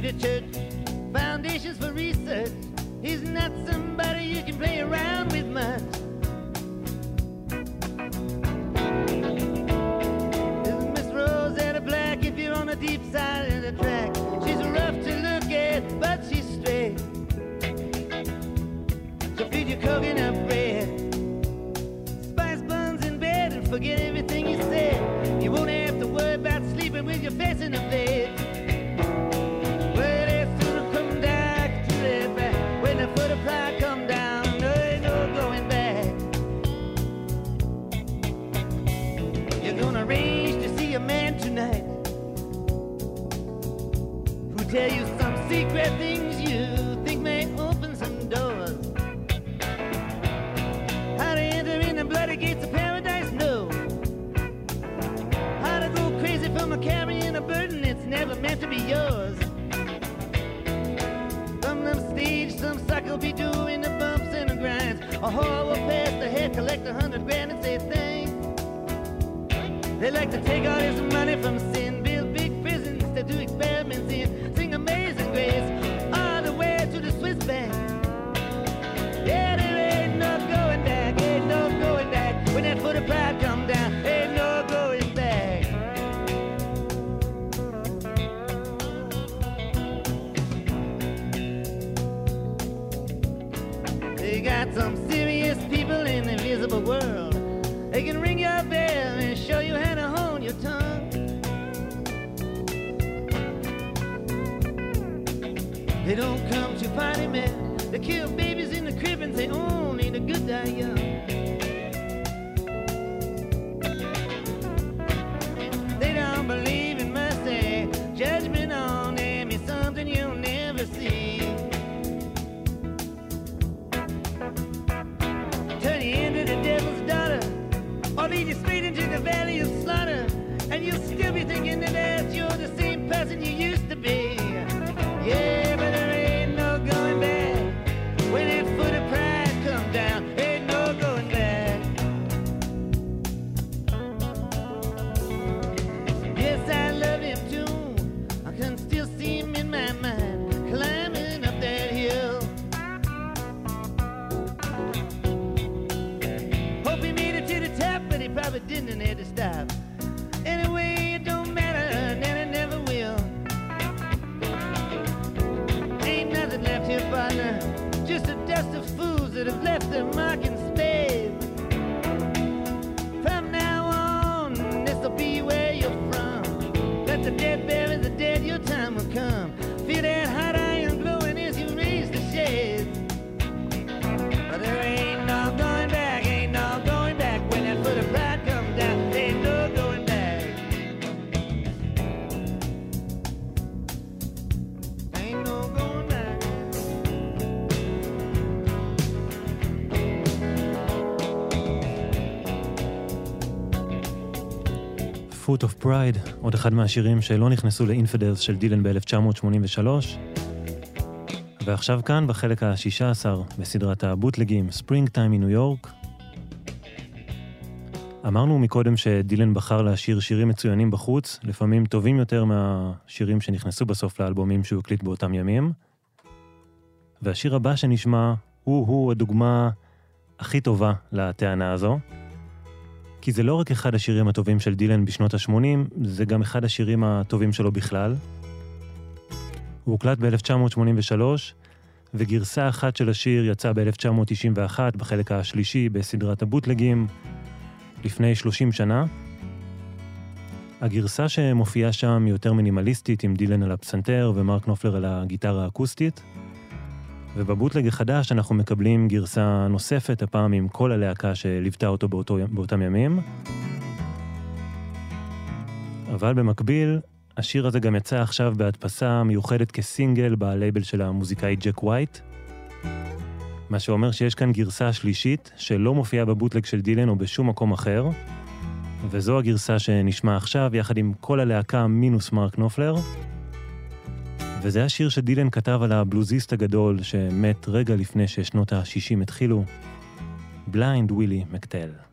Speaker 1: to the church. Foundations for research. He's not somebody you can play around with much. You'll be doing the bumps and the grinds. A whore will pass the head, collect a hundred grand and say thanks. They like to take all his money from kill babies in the crib and say, oh, ain't a good day, young.
Speaker 2: Foot of Pride, עוד אחד מהשירים שלא נכנסו לאינפדרס של דילן ב-1983. ועכשיו כאן, בחלק ה-16 בסדרת הבוטלגים, ספרינג טיים מניו יורק. אמרנו מקודם שדילן בחר להשאיר שירים מצוינים בחוץ, לפעמים טובים יותר מהשירים שנכנסו בסוף לאלבומים שהוא הקליט באותם ימים. והשיר הבא שנשמע הוא-הוא הדוגמה הכי טובה לטענה הזו. כי זה לא רק אחד השירים הטובים של דילן בשנות ה-80, זה גם אחד השירים הטובים שלו בכלל. הוא הוקלט ב-1983, וגרסה אחת של השיר יצאה ב-1991 בחלק השלישי בסדרת הבוטלגים, לפני 30 שנה. הגרסה שמופיעה שם היא יותר מינימליסטית, עם דילן על הפסנתר ומרק נופלר על הגיטרה האקוסטית. ובבוטלג החדש אנחנו מקבלים גרסה נוספת, הפעם עם כל הלהקה שליוותה אותו באותו, באותם ימים. אבל במקביל, השיר הזה גם יצא עכשיו בהדפסה מיוחדת כסינגל בלייבל של המוזיקאי ג'ק ווייט. מה שאומר שיש כאן גרסה שלישית שלא מופיעה בבוטלג של דילן או בשום מקום אחר, וזו הגרסה שנשמע עכשיו יחד עם כל הלהקה מינוס מרק נופלר. וזה השיר שדילן כתב על הבלוזיסט הגדול שמת רגע לפני ששנות ה-60 התחילו, בליינד ווילי מקטל.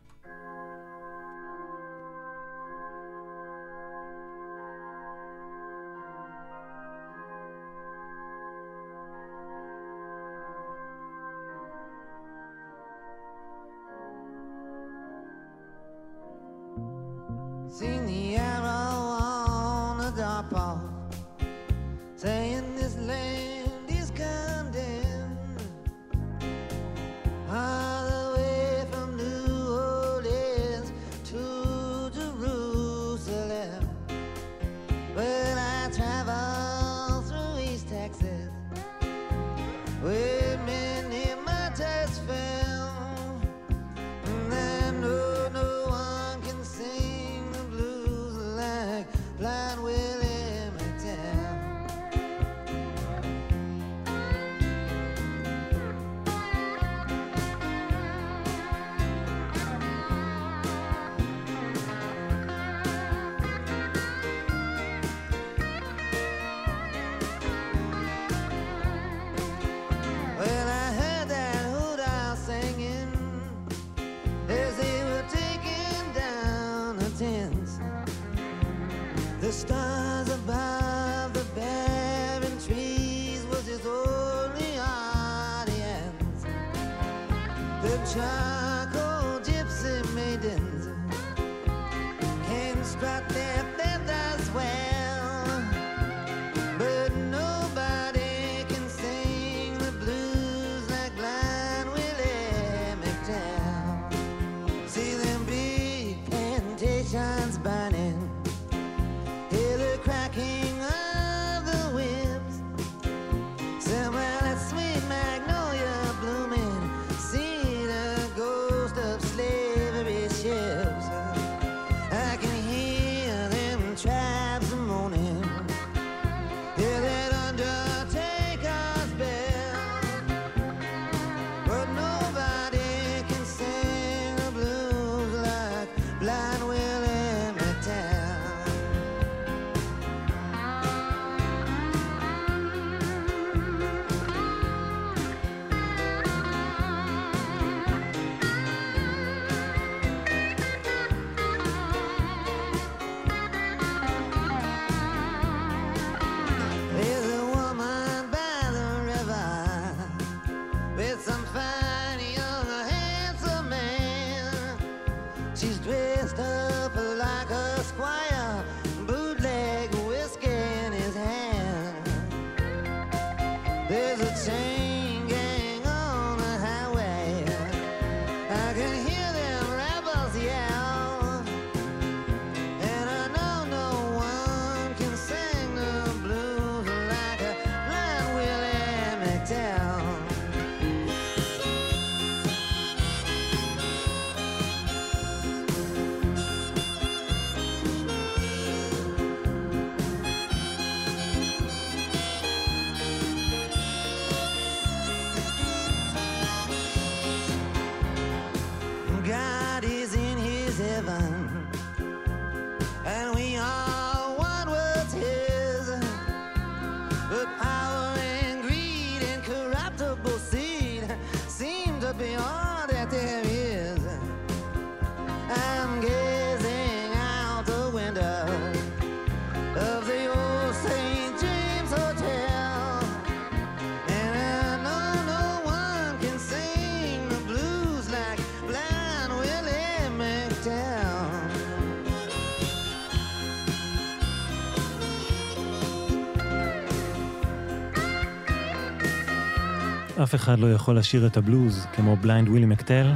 Speaker 2: אף אחד לא יכול לשיר את הבלוז כמו בליינד ווילי מקטל.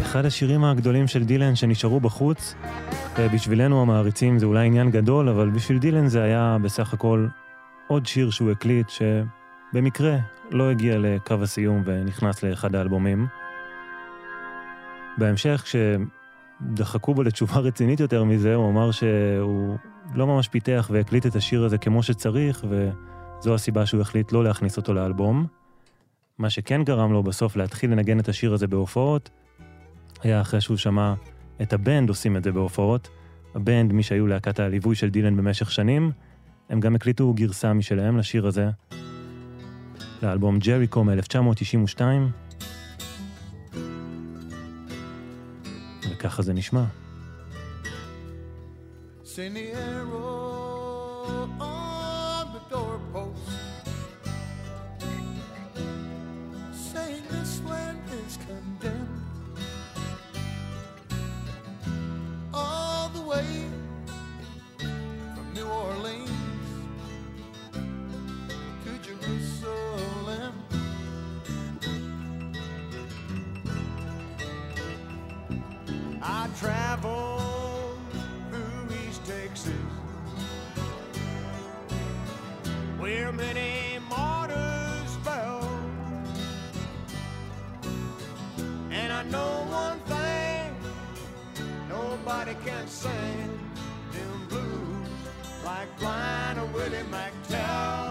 Speaker 2: אחד השירים הגדולים של דילן שנשארו בחוץ, ובשבילנו המעריצים זה אולי עניין גדול, אבל בשביל דילן זה היה בסך הכל עוד שיר שהוא הקליט שבמקרה לא הגיע לקו הסיום ונכנס לאחד האלבומים. בהמשך, כשדחקו בו לתשובה רצינית יותר מזה, הוא אמר שהוא לא ממש פיתח והקליט את השיר הזה כמו שצריך, וזו הסיבה שהוא החליט לא להכניס אותו לאלבום. מה שכן גרם לו בסוף להתחיל לנגן את השיר הזה בהופעות, היה אחרי שהוא שמע את הבנד עושים את זה בהופעות. הבנד, מי שהיו להקת הליווי של דילן במשך שנים, הם גם הקליטו גרסה משלהם לשיר הזה, לאלבום ג'ריקו מ-1992, וככה זה נשמע.
Speaker 4: Send the arrow
Speaker 5: nobody can sing them blues like Blind Willie McTell.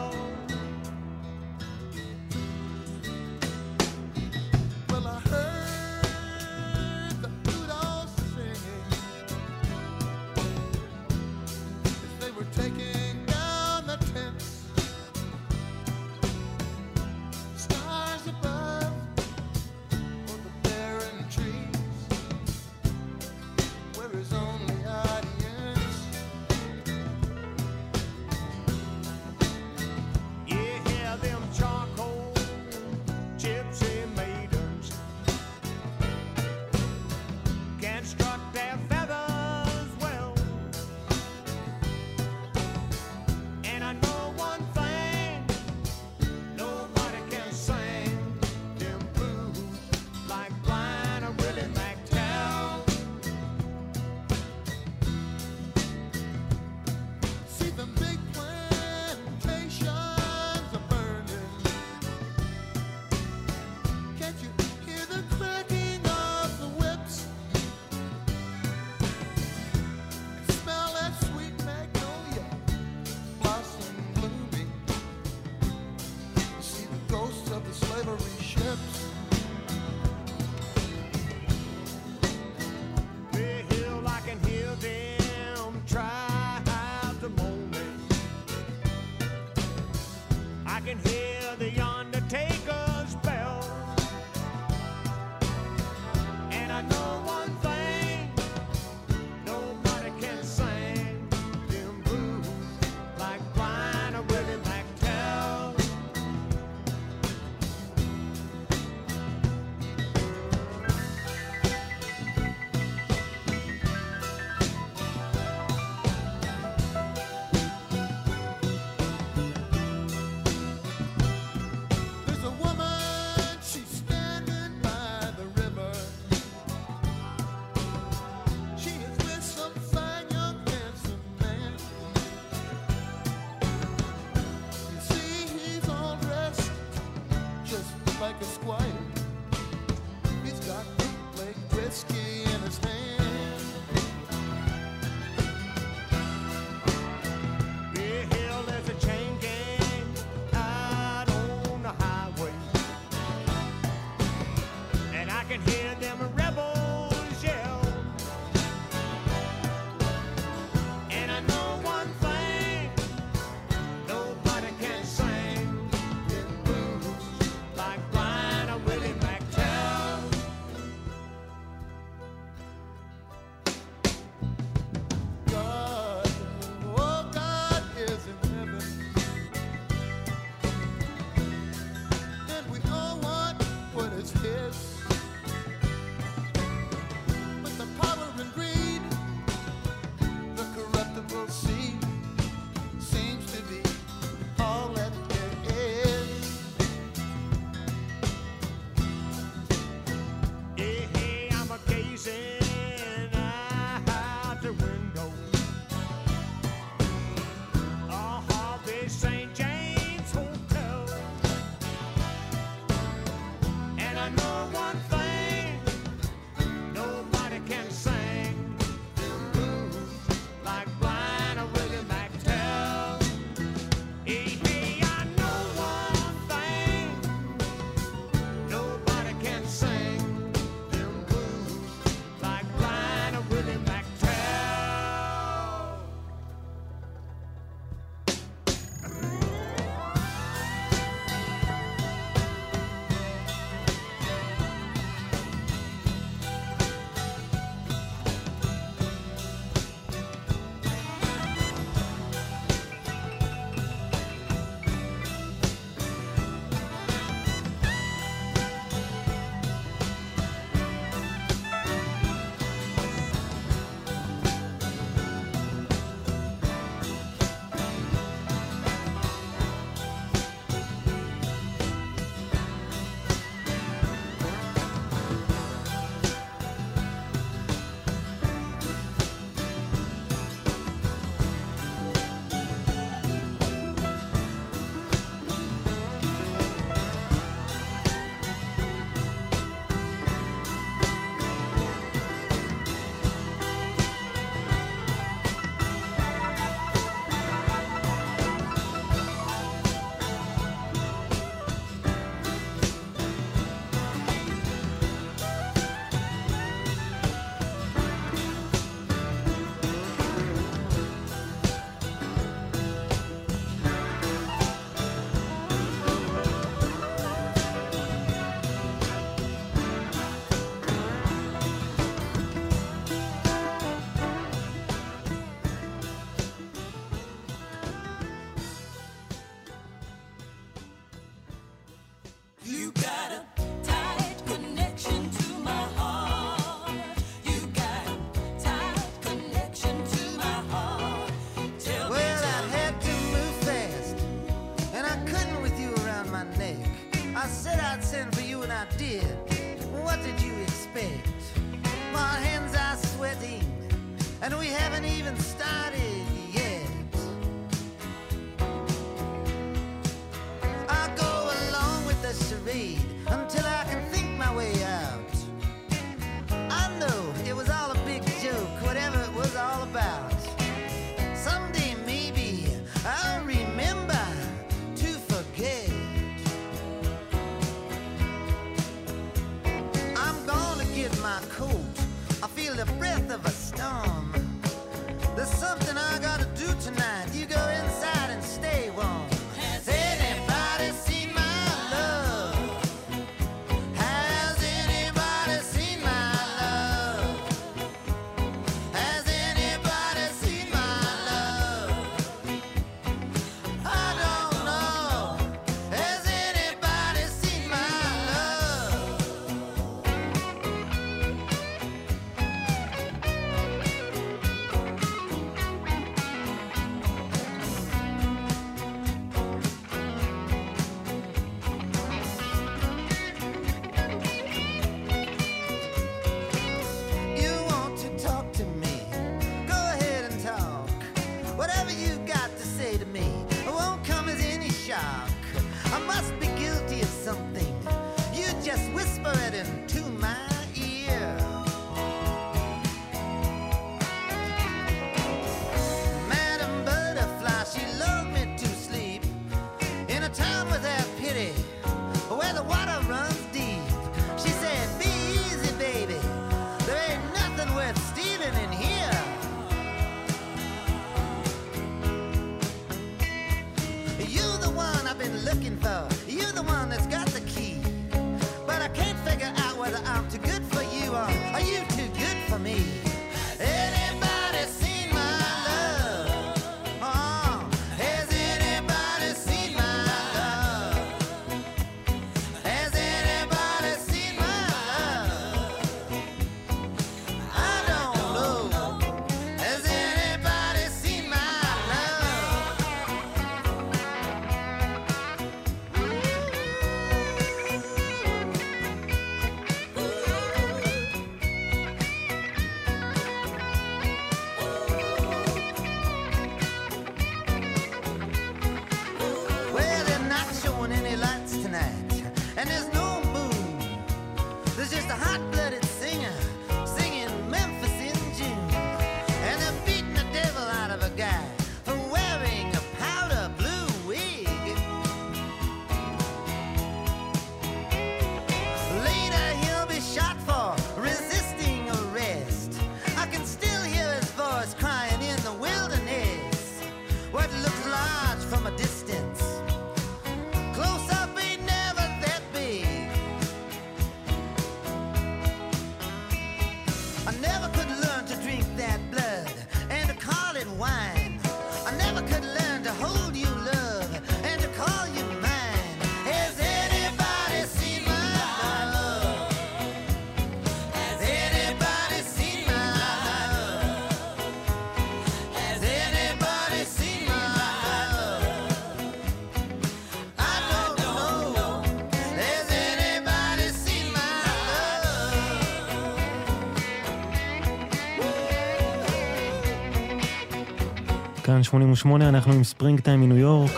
Speaker 2: כאן 88, אנחנו עם ספרינג טיים מניו יורק,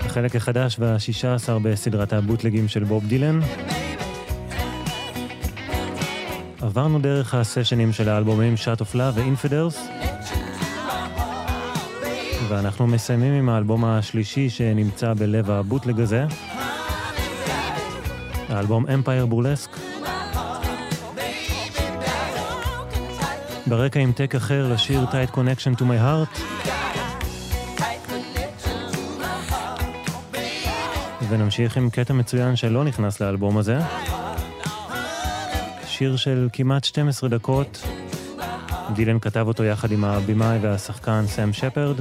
Speaker 2: החלק החדש וה-16 בסדרת הבוטלגים של בוב דילן. עברנו דרך הסשנים של האלבומים Shot of Love ואינפידרס, ואנחנו מסיימים עם האלבום השלישי שנמצא בלב הבוטלג הזה, האלבום אמפייר בורלסק. ברקע עם טק אחר לשיר Tight Connection to My Heart. ונמשיך עם קטע מצוין שלא נכנס לאלבום הזה. שיר של כמעט 12 דקות. דילן כתב אותו יחד עם הבמאי והשחקן סאם שפרד.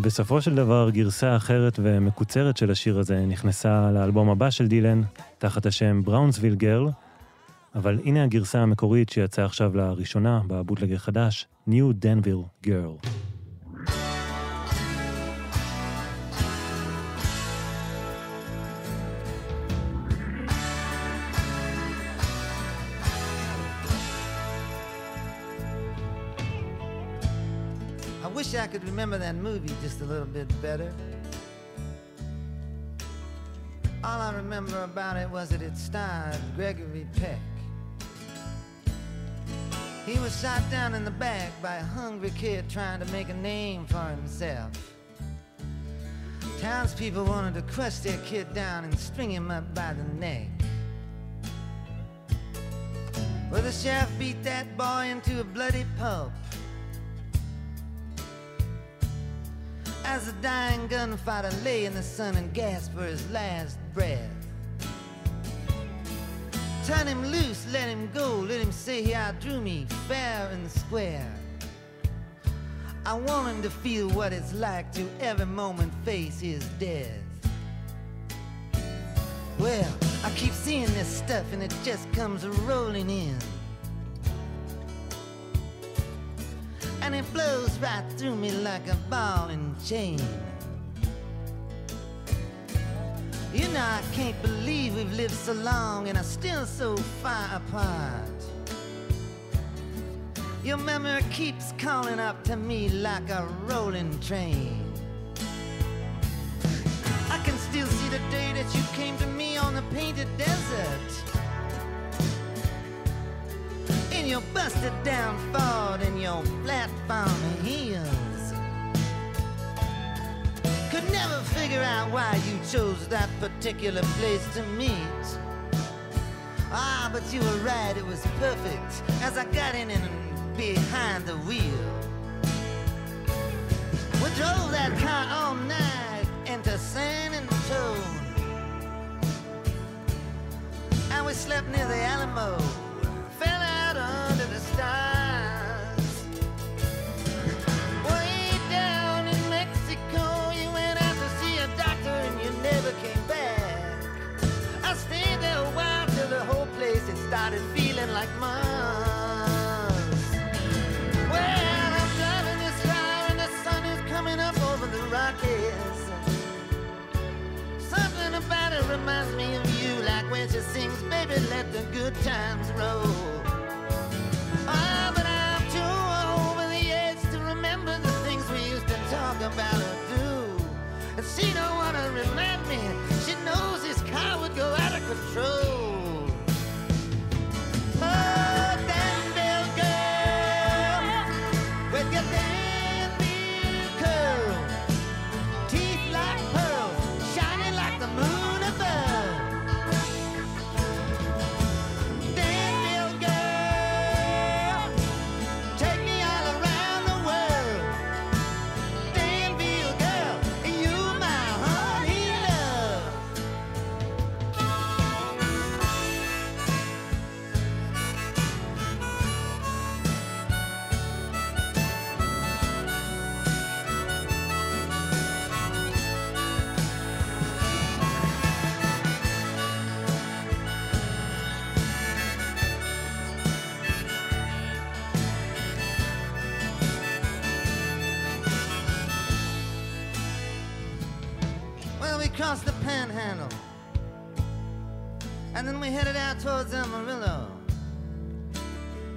Speaker 2: בסופו של דבר, גרסה אחרת ומקוצרת של השיר הזה נכנסה לאלבום הבא של דילן, תחת השם בראונסוויל גרל, אבל הנה הגרסה המקורית שיצאה עכשיו לראשונה, בבוטלגר חדש, New Denver Girl.
Speaker 1: Could remember that movie just a little bit better. All I remember about it was that it starred Gregory Peck. He was shot down in the back by a hungry kid trying to make a name for himself. Townspeople wanted to crush their kid down and string him up by the neck. Well, the sheriff beat that boy into a bloody pulp. As the dying gunfighter lay in the sun and gasped for his last breath. Turn him loose, let him go, let him say he outdrew me fair and square. I want him to feel what it's like to every moment face his death. Well, I keep seeing this stuff and it just comes rolling in. And it blows right through me like a ball and chain. You know, I can't believe we've lived so long and are still so far apart. Your memory keeps calling up to me like a rolling train. I can still see the day that you came to me on the painted desert. Your busted down Ford and your platform heels. Could never figure out why you chose that particular place to meet. Ah, but you were right, it was perfect as I got in and behind the wheel. We drove that car all night into San Antone. And we slept near the Alamo, started feeling like Mars. Well, I'm driving this car and the sun is coming up over the Rockies. Something about it reminds me of you, like when she sings, "Baby, let the good times roll." We crossed the panhandle. And then we headed out towards Amarillo.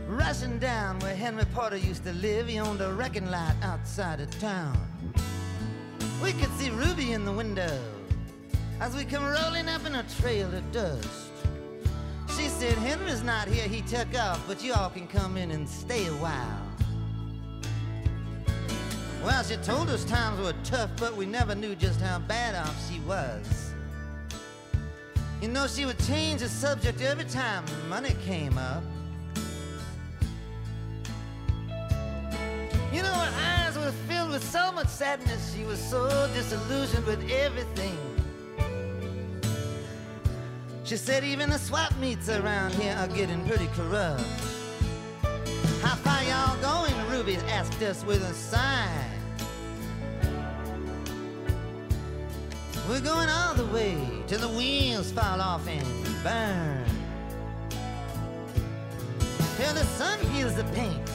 Speaker 1: Rushing down where Henry Porter used to live, he owned a wrecking lot outside of town. We could see Ruby in the window as we come rolling up in a trail of dust. She said, Henry's not here, he took off, but you all can come in and stay a while. Well, she told us times were tough, but we never knew just how bad off she was. You know, she would change the subject every time money came up. You know, her eyes were filled with so much sadness. She was so disillusioned with everything. She said even the swap meets around here are getting pretty corrupt. How far y'all going? Ruby asked us with a sigh. We're going all the way till the wheels fall off and burn. Till the sun peels the paint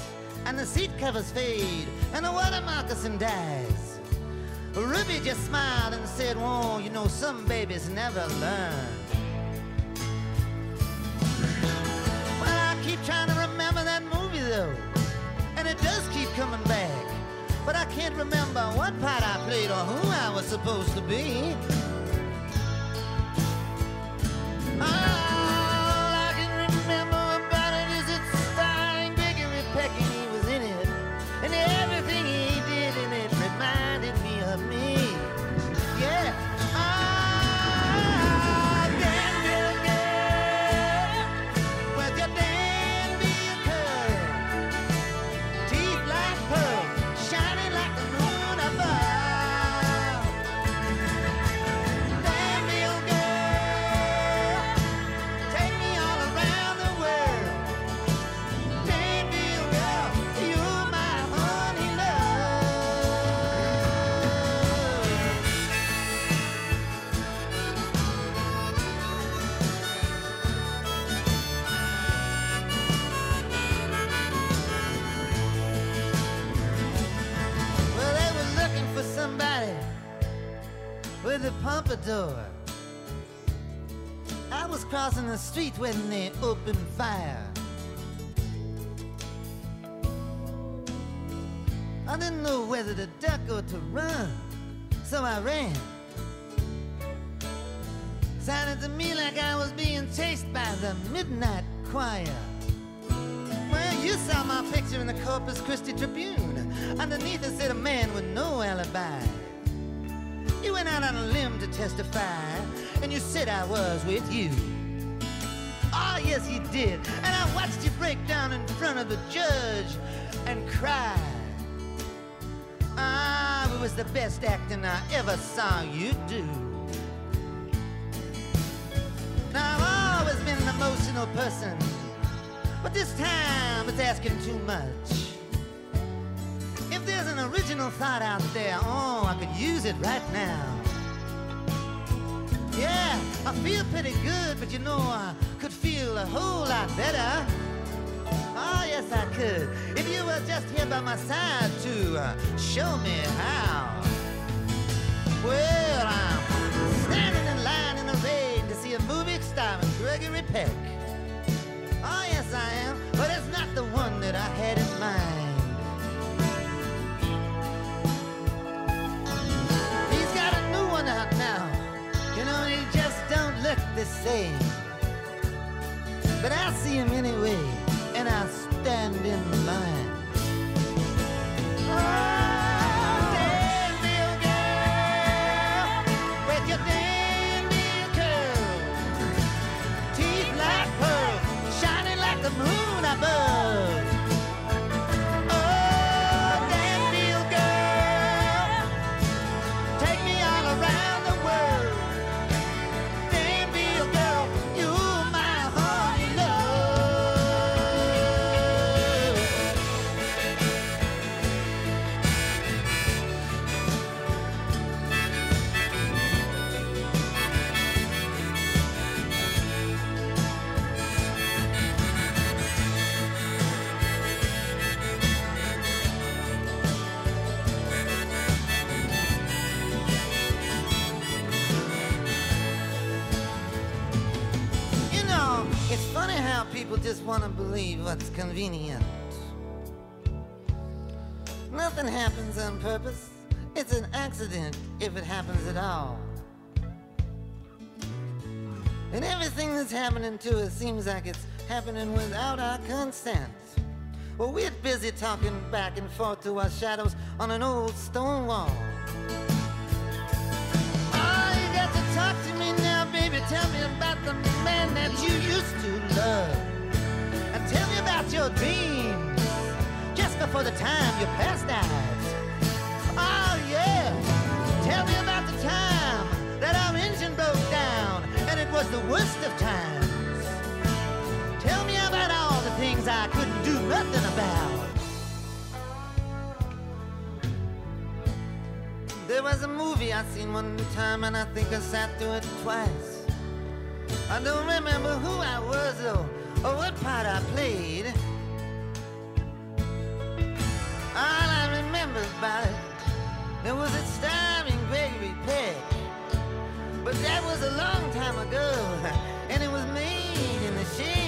Speaker 1: and the seat covers fade and the water moccasin dies. Ruby just smiled and said, Whoa, you know, some babies never learn. Well, I keep trying to remember that movie though, it does keep coming back. But I can't remember what part I played or who I was supposed to be. All with pompadour. I was crossing the street when they opened fire. I didn't know whether to duck or to run, so I ran. Sounded to me like I was being chased by the midnight choir. Well, you saw my picture in the Corpus Christi Tribune. Underneath it said a man with no alibi. You went out on a limb to testify, and you said I was with you. Oh, yes, you did. And I watched you break down in front of the judge and cry. Ah, it was the best acting I ever saw you do. Now, I've always been an emotional person, but this time it's asking too much. There's an original thought out there, oh, I could use it right now. Yeah, I feel pretty good, but you know, I could feel a whole lot better. Oh, yes, I could. If you were just here by my side to uh, show me how. Well, I'm standing in line in the rain to see a movie starring Gregory Peck. Oh, yes, I am, but it's not the one that I had in mind. The same. But I see him anyway, and I stand in line. To believe what's convenient. Nothing happens on purpose. It's an accident if it happens at all. And everything that's happening to us seems like it's happening without our consent. Well, we're busy talking back and forth to our shadows on an old stone wall. Oh, you got to talk to me now, baby. Tell me about the man that you used to love. Tell me about your dreams just before the time you passed out. Oh, yeah. Tell me about the time that our engine broke down and it was the worst of times. Tell me about all the things I couldn't do nothing about. There was a movie I seen one time and I think I sat through it twice. I don't remember who I was or what part I played. All I remember about it, it was it starring Gregory Peck. But that was a long time ago, and it was made in the shade.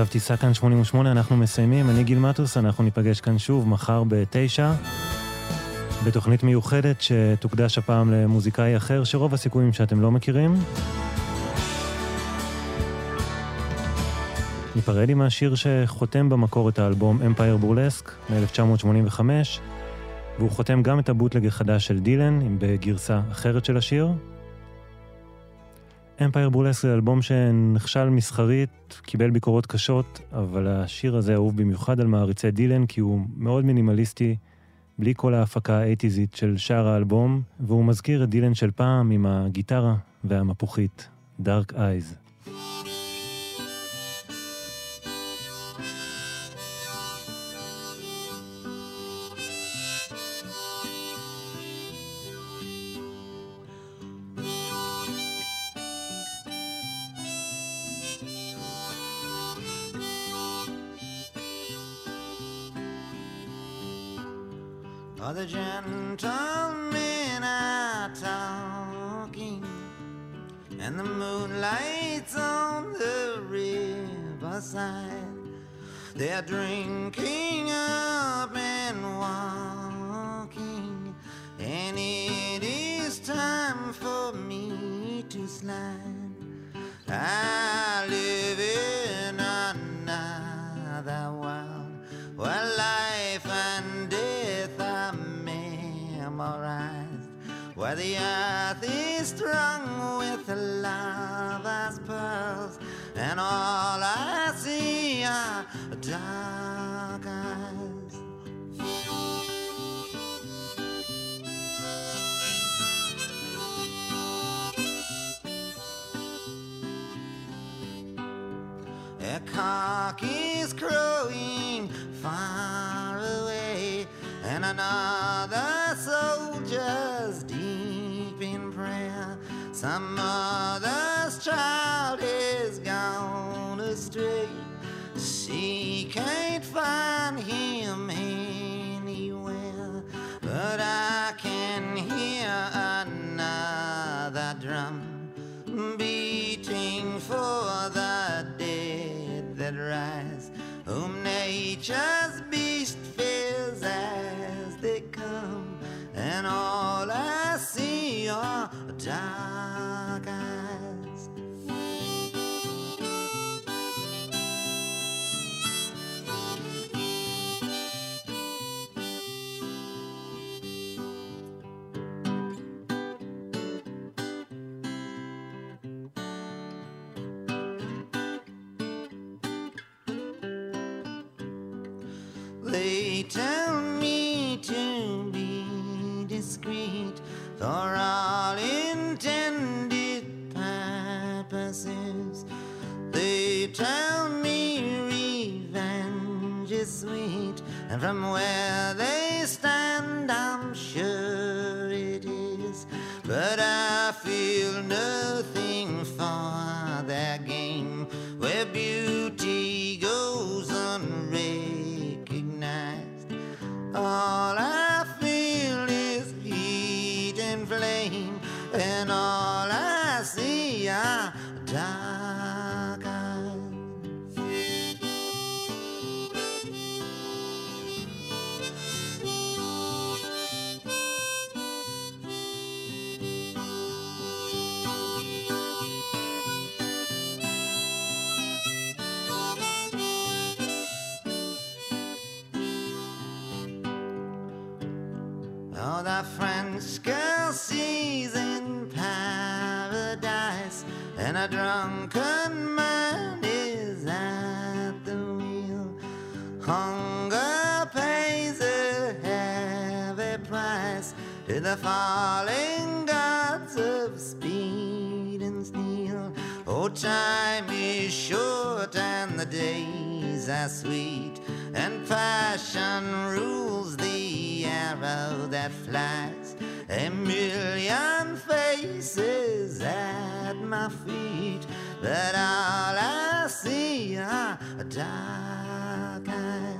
Speaker 2: מצב טיסה כאן 88, אנחנו מסיימים, אני גיל מטוס, אנחנו ניפגש כאן שוב מחר בתשע, בתוכנית מיוחדת שתוקדש הפעם למוזיקאי אחר, שרוב הסיכויים שאתם לא מכירים. ניפרד עם השיר שחותם במקור את האלבום Empire Burlesque מ-1985, והוא חותם גם את הבוטלג החדש של דילן, בגרסה אחרת של השיר. אמפייר בורלסק זה אלבום שנכשל מסחרית, קיבל ביקורות קשות, אבל השיר הזה אהוב במיוחד על מעריצי דילן, כי הוא מאוד מינימליסטי, בלי כל ההפקה האייטיזית של שאר האלבום, והוא מזכיר את דילן של פעם עם הגיטרה והמפוחית, Dark Eyes.
Speaker 1: Riverside. They're drinking up and walking, and it is time for me to slide. I live in another world where life and death are memorized, where the earth is strung with lava's pearls, and all I see are dark eyes. A cock is crowing far away, and another soldier's deep in prayer. Some mother's child find him anywhere, but I can hear another drum beating for the dead that rise, whom nature's sweet, drunken man is at the wheel. Hunger pays a heavy price to the falling gods of speed and steel. Oh, time is short and the days are sweet, and passion rules the arrow that flies. A million faces at my feet that all I see are dark eyes.